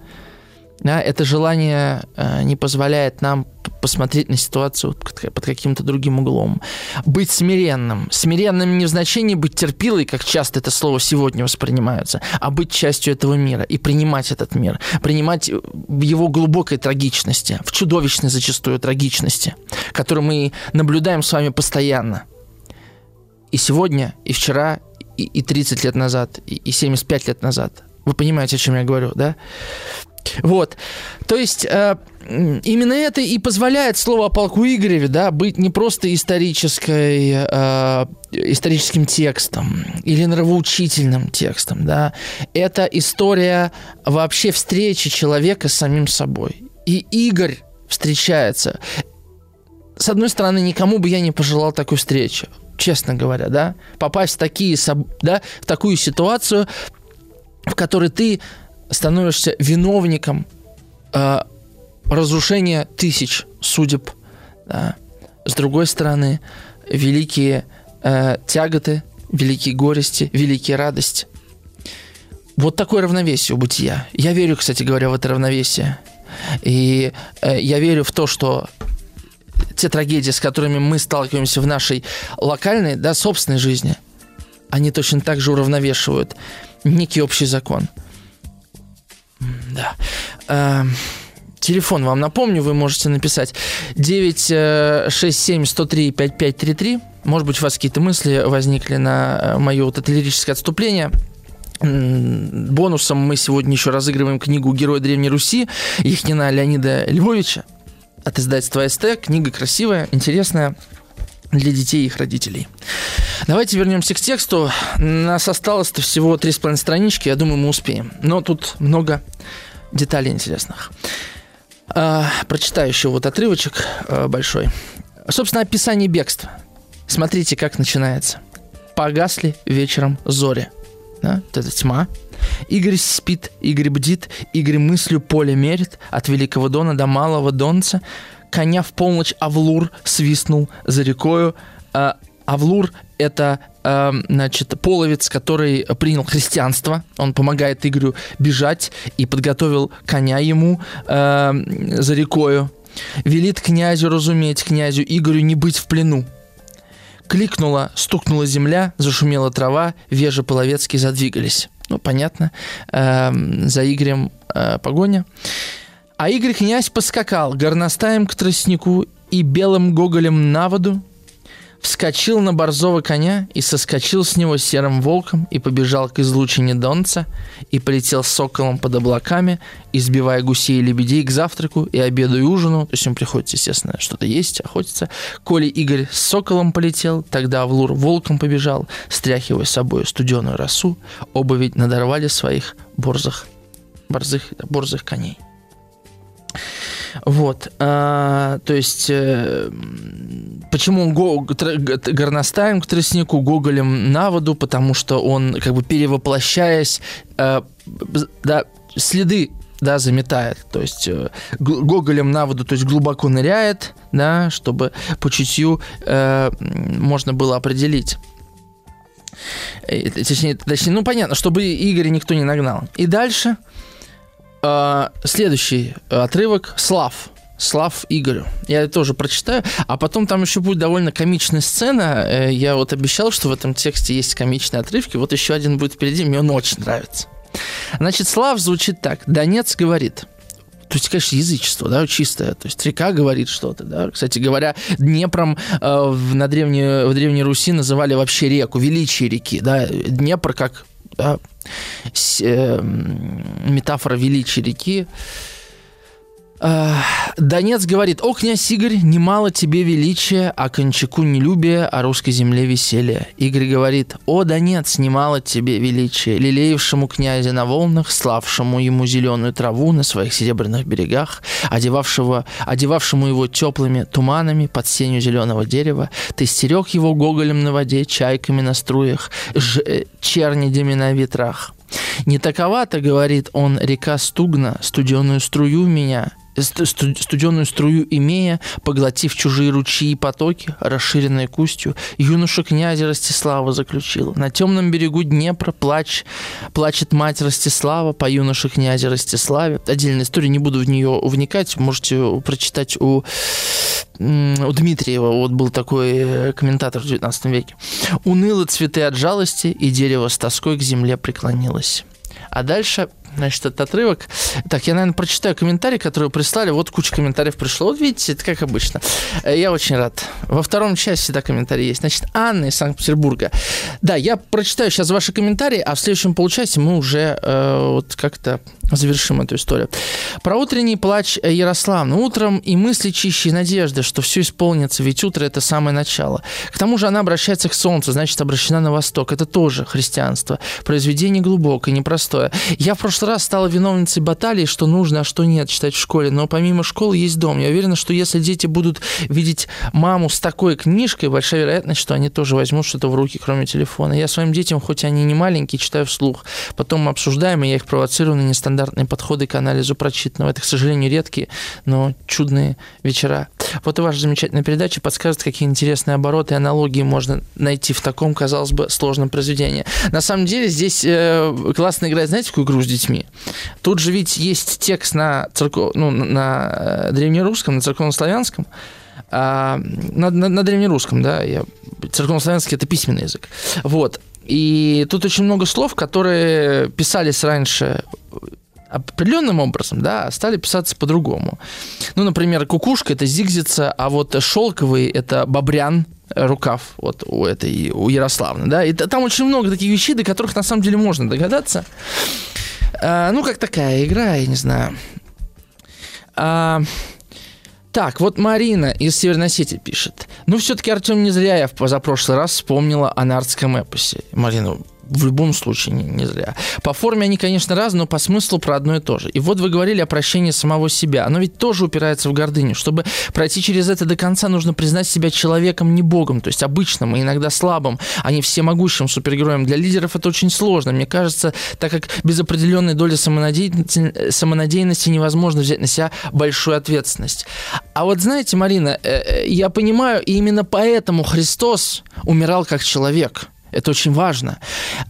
B: да, это желание э, не позволяет нам посмотреть на ситуацию под, каким-то другим углом. Быть смиренным. Смиренным не в значении быть терпилой, как часто это слово сегодня воспринимается, а быть частью этого мира и принимать этот мир. Принимать в его глубокой трагичности, в чудовищной зачастую трагичности, которую мы наблюдаем с вами постоянно. И сегодня, и вчера, и, и 30 лет назад, и, и 75 лет назад. Вы понимаете, о чем я говорю, да? Вот. То есть э, именно это и позволяет слово о полку Игореве да, быть не просто исторической, э, историческим текстом или нравоучительным текстом. Да. Это история вообще встречи человека с самим собой. И Игорь встречается. С одной стороны, никому бы я не пожелал такой встречи, честно говоря, да, попасть в, такие, да, в такую ситуацию, в которой ты становишься виновником э, разрушения тысяч судеб. Да. С другой стороны, великие э, тяготы, великие горести, великие радости. Вот такое равновесие у бытия. Я верю, кстати говоря, в это равновесие. И э, я верю в то, что те трагедии, с которыми мы сталкиваемся в нашей локальной, да, собственной жизни, они точно так же уравновешивают некий общий закон – да. Э, телефон вам напомню, вы можете написать 967 103 5533. Может быть, у вас какие-то мысли возникли на э, мое вот это лирическое отступление. Бонусом мы сегодня еще разыгрываем книгу «Герой Древней Руси» Ихнина Леонида Львовича от издательства СТ. Книга красивая, интересная для детей и их родителей. Давайте вернемся к тексту. Нас осталось-то всего три с половиной странички. Я думаю, мы успеем. Но тут много деталей интересных. А, прочитаю еще вот отрывочек а, большой. Собственно, описание бегства. Смотрите, как начинается. Погасли вечером зори. Да? Вот это тьма. Игорь спит, Игорь бдит, Игорь мыслью поле мерит, от Великого Дона до Малого Донца. Коня в полночь Авлур свистнул за рекою. А, Авлур — это э, значит, половец, который принял христианство. Он помогает Игорю бежать и подготовил коня ему э, за рекою. Велит князю разуметь, князю Игорю не быть в плену. Кликнула, стукнула земля, зашумела трава, вежи половецкие задвигались. Ну, понятно, э, за Игорем э, погоня. А Игорь князь поскакал горностаем к тростнику и белым гоголем на воду, вскочил на борзого коня и соскочил с него серым волком и побежал к излучине Донца и полетел соколом под облаками, избивая гусей и лебедей к завтраку и обеду и ужину. То есть им приходится, естественно, что-то есть, охотиться. Коли Игорь с соколом полетел, тогда Авлур волком побежал, стряхивая с собой студеную росу. Оба ведь надорвали своих борзых, борзых, борзых коней. Вот. А, то есть, э, почему го, горностаем к тростнику, гоголем на воду, потому что он, как бы перевоплощаясь, э, да, следы да, заметает. То есть э, гоголем на воду, то есть глубоко ныряет, да, чтобы по чутью э, можно было определить. Э, точнее, точнее, ну понятно, чтобы Игоря никто не нагнал. И дальше а, следующий отрывок Слав. Слав Игорю. Я это тоже прочитаю. А потом там еще будет довольно комичная сцена. Э, я вот обещал, что в этом тексте есть комичные отрывки. Вот еще один будет впереди. Мне он очень нравится. Значит, Слав звучит так. Донец говорит. То есть, конечно, язычество, да, чистое. То есть река говорит что-то, да. Кстати говоря, Днепром э, в, на древней, в Древней Руси называли вообще реку, величие реки, да. Днепр как да, с, э, метафора величия реки. Э, Донец говорит, «О, князь Игорь, немало тебе величия, а кончаку нелюбия, а русской земле веселья». Игорь говорит, «О, Донец, немало тебе величия, лелеевшему князя на волнах, славшему ему зеленую траву на своих серебряных берегах, одевавшего, одевавшему его теплыми туманами под сенью зеленого дерева, ты стерег его гоголем на воде, чайками на струях, ж, э, чернидями на ветрах». Не таковато, говорит он, река стугна, студеную струю меня, студеную струю имея, поглотив чужие ручьи и потоки, расширенные кустью, юноша князя Ростислава заключил. На темном берегу Днепра плач, плачет мать Ростислава по юноше князя Ростиславе. Отдельная история, не буду в нее вникать, можете прочитать у, у Дмитриева, вот был такой э, комментатор в 19 веке. Уныло цветы от жалости, и дерево с тоской к земле преклонилось. А дальше значит, этот отрывок. Так, я, наверное, прочитаю комментарий, который прислали. Вот куча комментариев пришло. Вот видите, это как обычно. Э, я очень рад. Во втором части всегда комментарий есть. Значит, Анна из Санкт-Петербурга. Да, я прочитаю сейчас ваши комментарии, а в следующем получасе мы уже э, вот как-то завершим эту историю. Про утренний плач Ярославны. Утром и мысли чище надежды, что все исполнится, ведь утро – это самое начало. К тому же она обращается к солнцу, значит, обращена на восток. Это тоже христианство. Произведение глубокое, непростое. Я в прошлый раз стала виновницей баталии, что нужно, а что нет читать в школе. Но помимо школы есть дом. Я уверена, что если дети будут видеть маму с такой книжкой, большая вероятность, что они тоже возьмут что-то в руки, кроме телефона. Я своим детям, хоть они не маленькие, читаю вслух. Потом мы обсуждаем, и я их провоцирую на нестандартные стандартные подходы к анализу прочитанного. Это, к сожалению, редкие, но чудные вечера. Вот и ваша замечательная передача подскажет, какие интересные обороты и аналогии можно найти в таком, казалось бы, сложном произведении. На самом деле здесь э, классно играть, знаете, какую игру с детьми? Тут же ведь есть текст на, церков... ну, на э, древнерусском, на церковнославянском, а, на, на, на древнерусском, да, я, церковнославянский это письменный язык. Вот. И тут очень много слов, которые писались раньше определенным образом, да, стали писаться по-другому. Ну, например, кукушка это зигзица, а вот шелковый это бобрян, рукав вот у этой, у Ярославны, да, и там очень много таких вещей, до которых на самом деле можно догадаться. А, ну, как такая игра, я не знаю. А, так, вот Марина из Северной Осетии пишет. Ну, все-таки Артем не зря я в позапрошлый раз вспомнила о нардском эпосе. Марина, в любом случае не, не зря. По форме они, конечно, разные, но по смыслу про одно и то же. И вот вы говорили о прощении самого себя. Оно ведь тоже упирается в гордыню. Чтобы пройти через это до конца, нужно признать себя человеком, не богом, то есть обычным и иногда слабым, а не всемогущим супергероем. Для лидеров это очень сложно. Мне кажется, так как без определенной доли самонадеянности, самонадеянности невозможно взять на себя большую ответственность. А вот знаете, Марина, э, э, я понимаю, и именно поэтому Христос умирал как человек – это очень важно.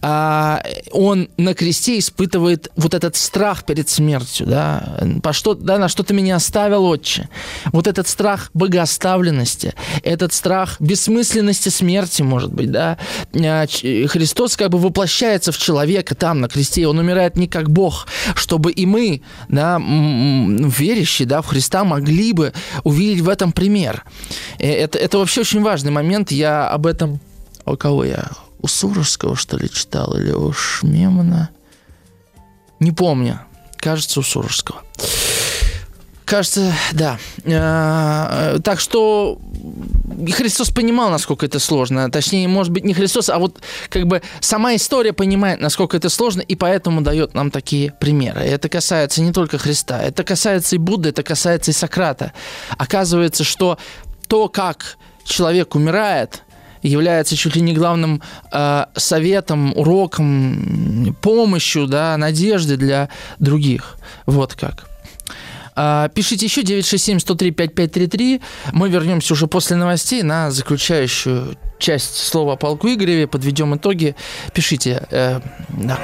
B: А, он на кресте испытывает вот этот страх перед смертью, да, по что, да, на что ты меня оставил, отче. Вот этот страх богооставленности, этот страх бессмысленности смерти, может быть, да. А, Христос как бы воплощается в человека там, на кресте, он умирает не как Бог, чтобы и мы, да, верящие, да, в Христа могли бы увидеть в этом пример. Э, это, это вообще очень важный момент, я об этом... У кого я? У Суровского, что ли, читал, или у Шмемана. Не помню. Кажется, у Суровского. Кажется, да. Э, так что Христос понимал, насколько это сложно. Точнее, может быть, не Христос, а вот как бы сама история понимает, насколько это сложно, и поэтому дает нам такие примеры. Это касается не только Христа, это касается и Будды, это касается и Сократа. Оказывается, что то, как человек умирает, является чуть ли не главным э, советом, уроком, помощью, да, надеждой для других. Вот как. А, пишите еще 967-103-5533. Мы вернемся уже после новостей на заключающую часть слова о полку Игореве. Подведем итоги. Пишите. Э, да.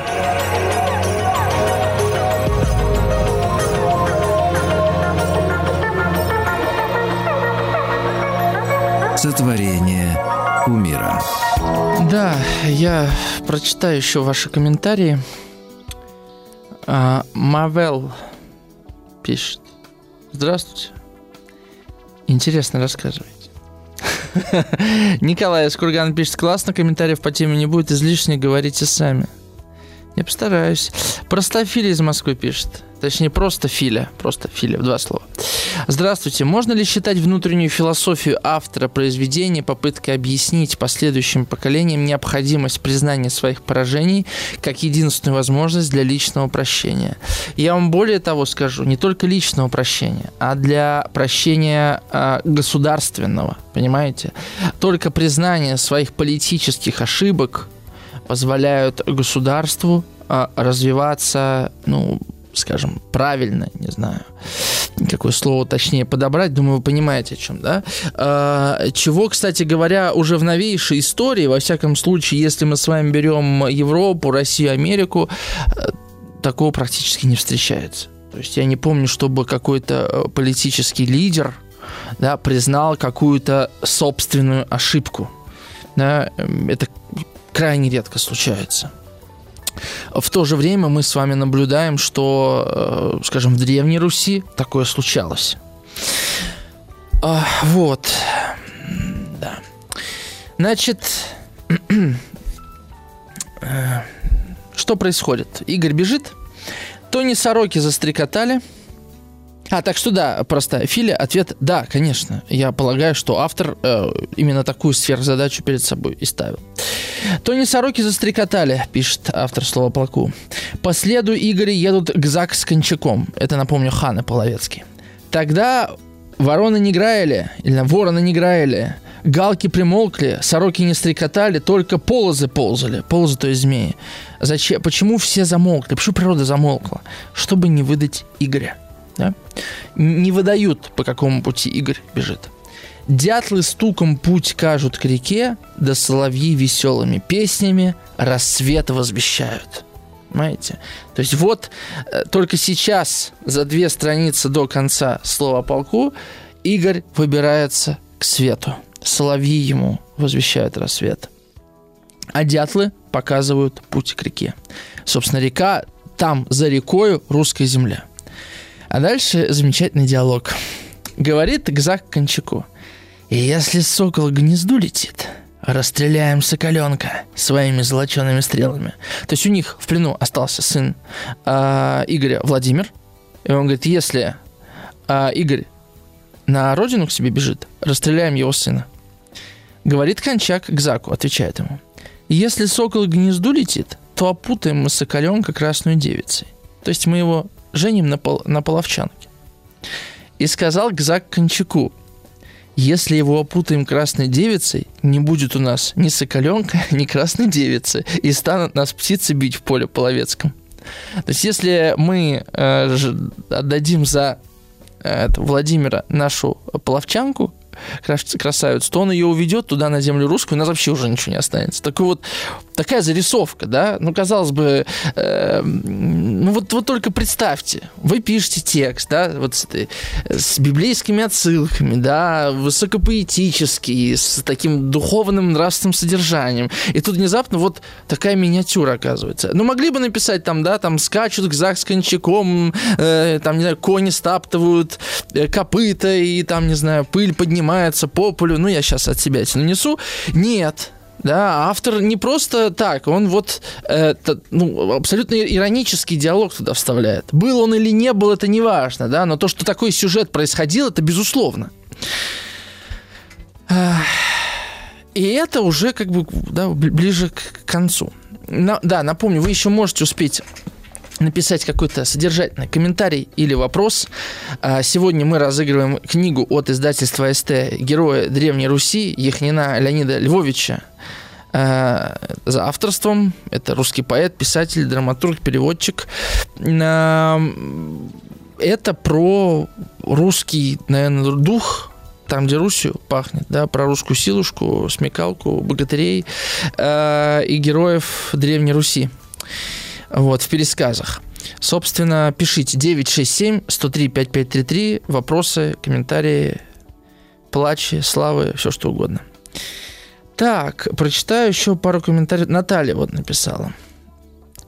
A: Сотворение кумира.
B: Да, я прочитаю еще ваши комментарии. А, Мавел пишет. Здравствуйте. Интересно рассказывайте. Николай из пишет, классно, комментариев по теме не будет, излишне говорите сами. Я постараюсь. Простофиля из Москвы пишет. Точнее, просто Филя. Просто Филя, в два слова. Здравствуйте. Можно ли считать внутреннюю философию автора произведения попыткой объяснить последующим поколениям необходимость признания своих поражений как единственную возможность для личного прощения? Я вам более того скажу, не только личного прощения, а для прощения э, государственного, понимаете? Только признание своих политических ошибок позволяют государству а, развиваться, ну, скажем, правильно, не знаю, какое слово точнее подобрать, думаю, вы понимаете, о чем, да? А, чего, кстати говоря, уже в новейшей истории, во всяком случае, если мы с вами берем Европу, Россию, Америку, а, такого практически не встречается. То есть я не помню, чтобы какой-то политический лидер да, признал какую-то собственную ошибку. Да, это крайне редко случается. В то же время мы с вами наблюдаем, что, э, скажем, в Древней Руси такое случалось. А, вот. Да. Значит, э, что происходит? Игорь бежит, Тони Сороки застрекотали – а, так что да, просто Филя, ответ да, конечно. Я полагаю, что автор э, именно такую сверхзадачу перед собой и ставил. Тони Сороки застрекотали, пишет автор слова полку. По следу Игоря едут к Зак с Кончаком. Это, напомню, Ханы Половецкий. Тогда вороны не граили, или вороны не граили, галки примолкли, сороки не стрекотали, только полозы ползали. Полозы, то есть змеи. Зачем? Почему все замолкли? Почему природа замолкла? Чтобы не выдать Игоря. Да? Не выдают, по какому пути Игорь бежит. Дятлы стуком путь кажут к реке, да соловьи веселыми песнями рассвет возвещают. Понимаете? То есть вот э, только сейчас, за две страницы до конца слова полку, Игорь выбирается к свету. Соловьи ему возвещают рассвет. А дятлы показывают путь к реке. Собственно, река, там за рекою русская земля. А дальше замечательный диалог. Говорит Гзак Кончаку. И если сокол гнезду летит, расстреляем соколенка своими золочеными стрелами. То есть у них в плену остался сын э, Игоря Владимир. И он говорит, если э, Игорь на родину к себе бежит, расстреляем его сына. Говорит Кончак к отвечает ему. Если сокол к гнезду летит, то опутаем мы соколенка красной девицей. То есть мы его женим на, пол, на половчанке. И сказал Гзак Кончаку, если его опутаем красной девицей, не будет у нас ни соколенка, ни красной девицы, и станут нас птицы бить в поле половецком. То есть, если мы э, отдадим за э, Владимира нашу половчанку, красавицу, то он ее уведет туда на землю русскую, у нас вообще уже ничего не останется. Так вот, такая зарисовка, да, ну, казалось бы, э, ну, вот, вот только представьте, вы пишете текст, да, вот с, этой, с библейскими отсылками, да, высокопоэтический, с таким духовным нравственным содержанием, и тут внезапно вот такая миниатюра оказывается. Ну, могли бы написать там, да, там скачут к с кончаком, э, там, не знаю, кони стаптывают э, копыта, и там, не знаю, пыль поднимается по полю, ну, я сейчас от себя это нанесу. Нет, да, автор не просто так, он вот э, ну, абсолютно иронический диалог туда вставляет. Был он или не был, это не важно, да, но то, что такой сюжет происходил, это безусловно. И это уже как бы да, ближе к концу. На, да, напомню, вы еще можете успеть написать какой-то содержательный комментарий или вопрос. А, сегодня мы разыгрываем книгу от издательства СТ «Герои Древней Руси» Яхнина Леонида Львовича а, за авторством. Это русский поэт, писатель, драматург, переводчик. А, это про русский, наверное, дух, там, где Русью пахнет, да, про русскую силушку, смекалку, богатырей э, и героев Древней Руси вот, в пересказах. Собственно, пишите 967-103-5533, вопросы, комментарии, плачи, славы, все что угодно. Так, прочитаю еще пару комментариев. Наталья вот написала.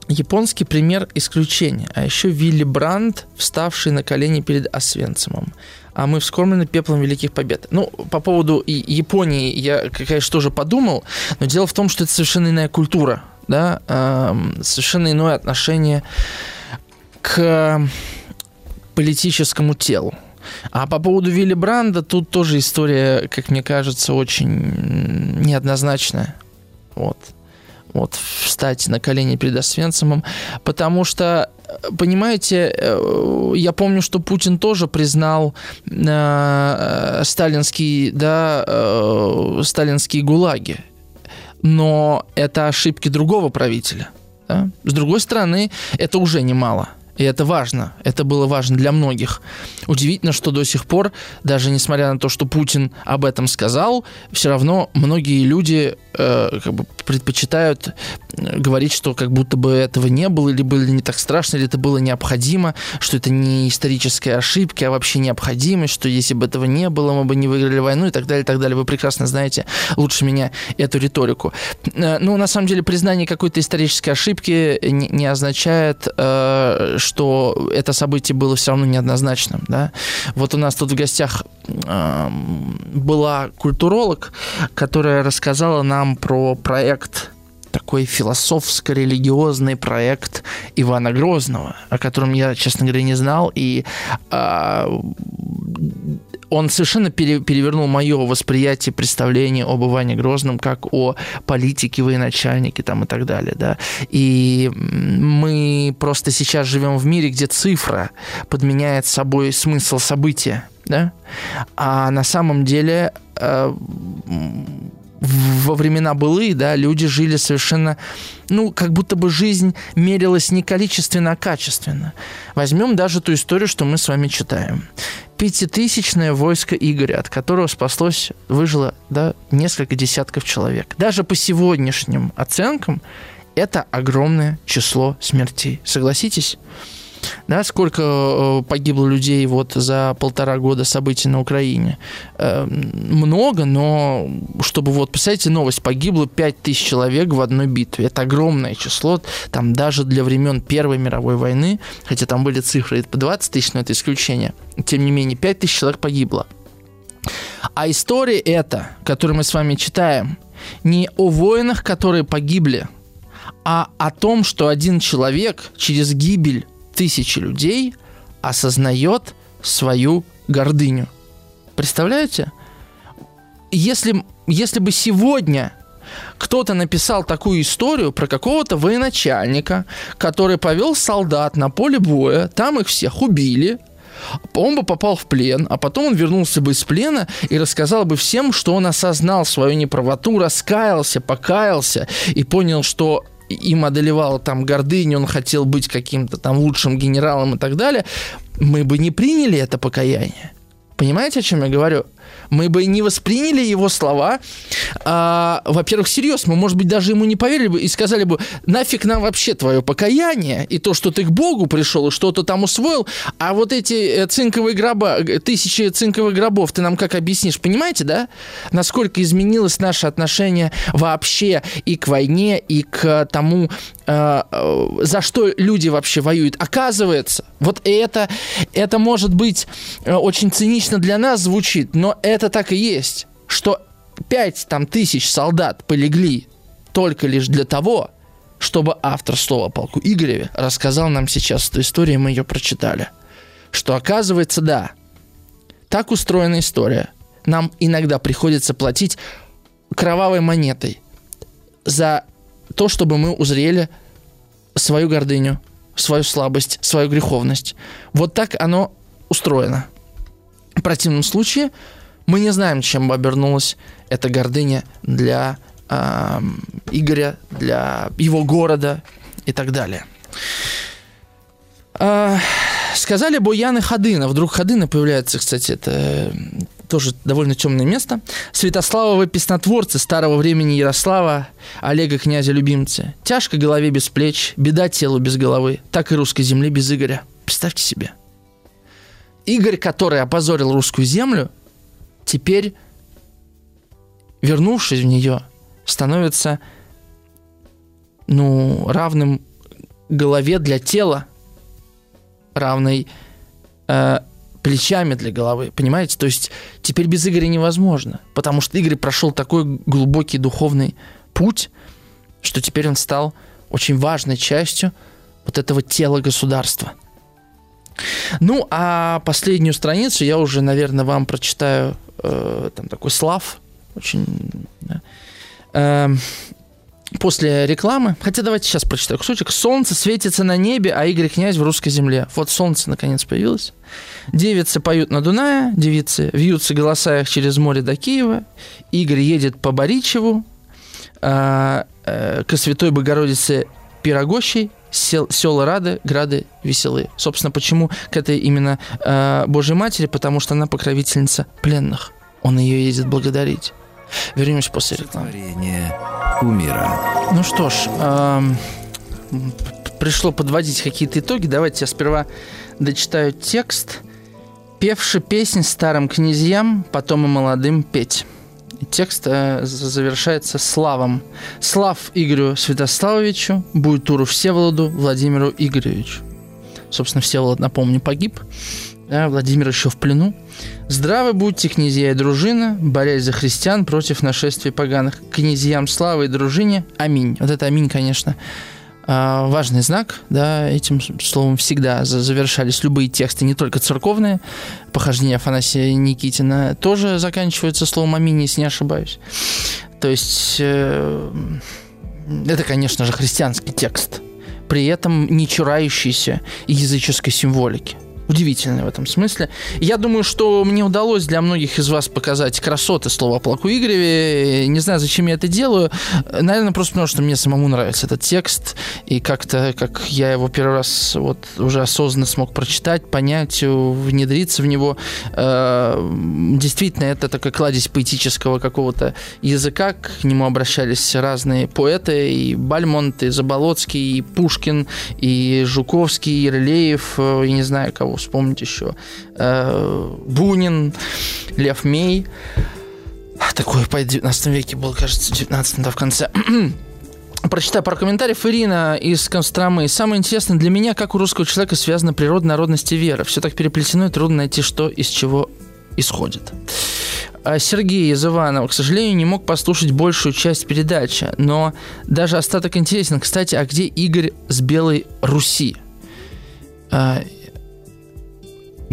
B: Японский пример исключения, а еще Вилли Бранд, вставший на колени перед Освенцимом. А мы вскормлены пеплом великих побед. Ну, по поводу Японии я, конечно, тоже подумал, но дело в том, что это совершенно иная культура да, совершенно иное отношение к политическому телу. А по поводу Вилли Бранда, тут тоже история, как мне кажется, очень неоднозначная. Вот. Вот, встать на колени перед Освенцимом, потому что, понимаете, э, я помню, что Путин тоже признал э, сталинские, да, э, сталинские гулаги но это ошибки другого правителя. Да? С другой стороны, это уже немало – и это важно. Это было важно для многих. Удивительно, что до сих пор, даже несмотря на то, что Путин об этом сказал, все равно многие люди э, как бы предпочитают э, говорить, что как будто бы этого не было, или было не так страшно, или это было необходимо, что это не историческая ошибка, а вообще необходимость, что если бы этого не было, мы бы не выиграли войну и так далее, и так далее. Вы прекрасно знаете лучше меня эту риторику. Э, ну, на самом деле, признание какой-то исторической ошибки не, не означает, э, что это событие было все равно неоднозначным. Да? Вот у нас тут в гостях э, была культуролог, которая рассказала нам про проект такой философско-религиозный проект Ивана Грозного, о котором я, честно говоря, не знал. И э, он совершенно пере, перевернул мое восприятие, представление об Иване Грозном как о политике, военачальнике там и так далее, да. И мы просто сейчас живем в мире, где цифра подменяет собой смысл события, да, а на самом деле э, во времена былые, да, люди жили совершенно, ну, как будто бы жизнь мерилась не количественно, а качественно. Возьмем даже ту историю, что мы с вами читаем пятитысячное войско Игоря, от которого спаслось, выжило да, несколько десятков человек. Даже по сегодняшним оценкам это огромное число смертей. Согласитесь? Да, сколько э, погибло людей вот за полтора года событий на Украине. Э, много, но чтобы вот, представьте, новость, погибло 5000 человек в одной битве. Это огромное число, там даже для времен Первой мировой войны, хотя там были цифры по 20 тысяч, но это исключение, тем не менее, 5000 человек погибло. А история эта, которую мы с вами читаем, не о воинах, которые погибли, а о том, что один человек через гибель тысячи людей осознает свою гордыню. Представляете? Если, если бы сегодня кто-то написал такую историю про какого-то военачальника, который повел солдат на поле боя, там их всех убили, он бы попал в плен, а потом он вернулся бы из плена и рассказал бы всем, что он осознал свою неправоту, раскаялся, покаялся и понял, что им одолевала там гордыня, он хотел быть каким-то там лучшим генералом и так далее, мы бы не приняли это покаяние. Понимаете, о чем я говорю? Мы бы не восприняли его слова, а, во-первых, всерьез. Мы, может быть, даже ему не поверили бы и сказали бы, нафиг нам вообще твое покаяние и то, что ты к Богу пришел и что-то там усвоил, а вот эти э, цинковые гроба, э, тысячи цинковых гробов, ты нам как объяснишь, понимаете, да? Насколько изменилось наше отношение вообще и к войне, и к тому, э, за что люди вообще воюют. Оказывается, вот это, это может быть очень цинично для нас звучит, но это так и есть, что пять там тысяч солдат полегли только лишь для того, чтобы автор слова полку Игореве рассказал нам сейчас эту историю, мы ее прочитали. Что оказывается, да, так устроена история. Нам иногда приходится платить кровавой монетой за то, чтобы мы узрели свою гордыню, свою слабость, свою греховность. Вот так оно устроено. В противном случае мы не знаем, чем обернулась эта гордыня для э, Игоря, для его города и так далее. Э, сказали Бояны Ходына. Вдруг Ходына появляется, кстати, это тоже довольно темное место. Святославовы песнотворцы старого времени Ярослава, Олега князя любимцы. Тяжко голове без плеч, беда телу без головы, так и русской земли без Игоря. Представьте себе. Игорь, который опозорил русскую землю, теперь, вернувшись в нее, становится ну, равным голове для тела, равной э, плечами для головы, понимаете? То есть теперь без Игоря невозможно, потому что Игорь прошел такой глубокий духовный путь, что теперь он стал очень важной частью вот этого тела государства. Ну, а последнюю страницу я уже, наверное, вам прочитаю э, там такой слав, очень... Да. Э, после рекламы, хотя давайте сейчас прочитаю кусочек. Солнце светится на небе, а Игорь князь в русской земле. Вот солнце наконец появилось. Девицы поют на Дунае, девицы вьются голоса их через море до Киева. Игорь едет по Боричеву, э, э, к Святой Богородице Пирогощей, сел, села рады, грады веселые. Собственно, почему к этой именно э, Божьей Матери? Потому что она покровительница пленных. Он ее ездит благодарить. Вернемся после рекламы.
A: Умира.
B: Ну что ж, э, пришло подводить какие-то итоги. Давайте я сперва дочитаю текст. Певший песнь старым князьям, потом и молодым петь текст э, завершается славом. Слав Игорю Святославовичу, Буйтуру Всеволоду, Владимиру Игоревичу. Собственно, Всеволод, напомню, погиб. Да, Владимир еще в плену. Здравы будьте, князья и дружина, борясь за христиан против нашествия поганых. Князьям славы и дружине. Аминь. Вот это аминь, конечно, важный знак, да, этим словом всегда завершались любые тексты, не только церковные, похождения Афанасия Никитина тоже заканчиваются словом «аминь», если не ошибаюсь. То есть э, это, конечно же, христианский текст, при этом не чурающийся языческой символики удивительное в этом смысле. Я думаю, что мне удалось для многих из вас показать красоты слова Плаку Игореве. Не знаю, зачем я это делаю. Наверное, просто потому, что мне самому нравится этот текст. И как-то, как я его первый раз вот уже осознанно смог прочитать, понять, внедриться в него. Э, действительно, это такая кладезь поэтического какого-то языка. К нему обращались разные поэты. И Бальмонт, и Заболоцкий, и Пушкин, и Жуковский, и Рылеев, э, я не знаю кого вспомнить еще э, Бунин, Лев Мей. Такой по 19 веке был, кажется, 19 да, в конце. Прочитаю пару комментариев. Ирина из Костромы. Самое интересное для меня, как у русского человека связана природа, народность и вера. Все так переплетено, и трудно найти, что из чего исходит. А Сергей из Иванова, к сожалению, не мог послушать большую часть передачи, но даже остаток интересен. Кстати, а где Игорь с Белой Руси?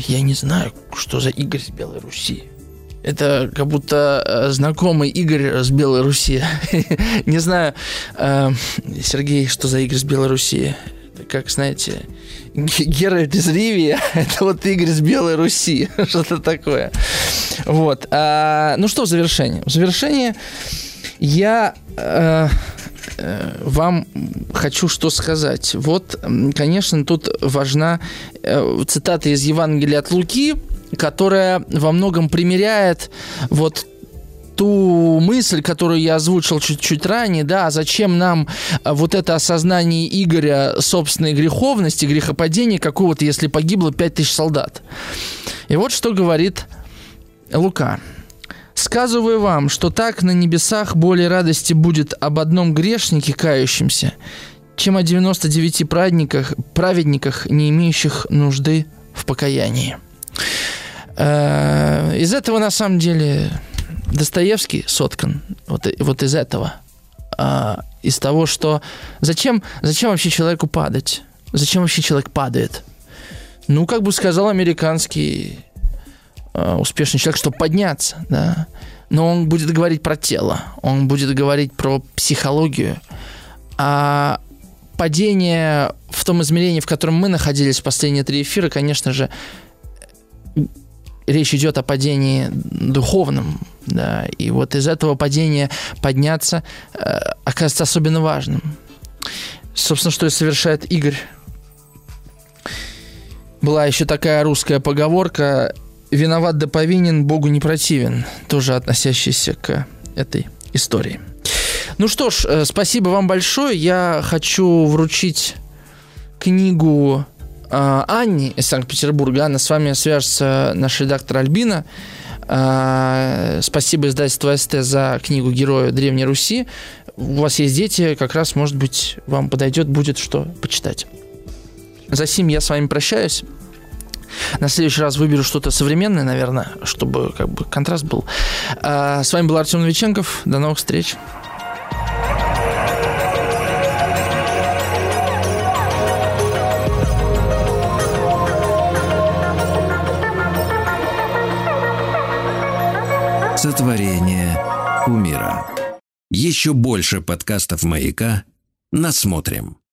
B: Я не знаю, что за Игорь с Белой Руси. Это как будто э, знакомый Игорь с Белой Руси. Не знаю, э, Сергей, что за Игорь с Белой Руси? как, знаете, Геральт из Ривии, это вот Игорь с Белой Руси, что-то такое. Вот. А, ну что в завершение? В завершение я э, вам хочу что сказать. Вот, конечно, тут важна э, цитата из Евангелия от Луки, которая во многом примеряет вот ту мысль, которую я озвучил чуть-чуть ранее, да, а зачем нам а, вот это осознание Игоря собственной греховности, грехопадения какого-то, если погибло 5000 солдат. И вот что говорит Лука. «Сказываю вам, что так на небесах более радости будет об одном грешнике, кающемся, чем о 99 праведниках, праведниках, не имеющих нужды в покаянии». Э, из этого, на самом деле, Достоевский соткан вот, вот из этого. А, из того, что зачем, зачем вообще человеку падать? Зачем вообще человек падает? Ну, как бы сказал американский успешный человек, что подняться, да. Но он будет говорить про тело, он будет говорить про психологию. А падение в том измерении, в котором мы находились в последние три эфира, конечно же, речь идет о падении духовном, да, и вот из этого падения подняться э, оказывается особенно важным. Собственно, что и совершает Игорь. Была еще такая русская поговорка «Виноват да повинен, Богу не противен», тоже относящаяся к этой истории. Ну что ж, э, спасибо вам большое. Я хочу вручить книгу а, Анни из Санкт-Петербурга. Анна, с вами свяжется наш редактор Альбина. А, спасибо издательству СТ за книгу «Герои Древней Руси». У вас есть дети, как раз, может быть, вам подойдет, будет что почитать. За сим я с вами прощаюсь. На следующий раз выберу что-то современное, наверное, чтобы как бы контраст был. А, с вами был Артем Новиченков. До новых встреч.
A: Сотворение умира. Еще больше подкастов «Маяка» насмотрим.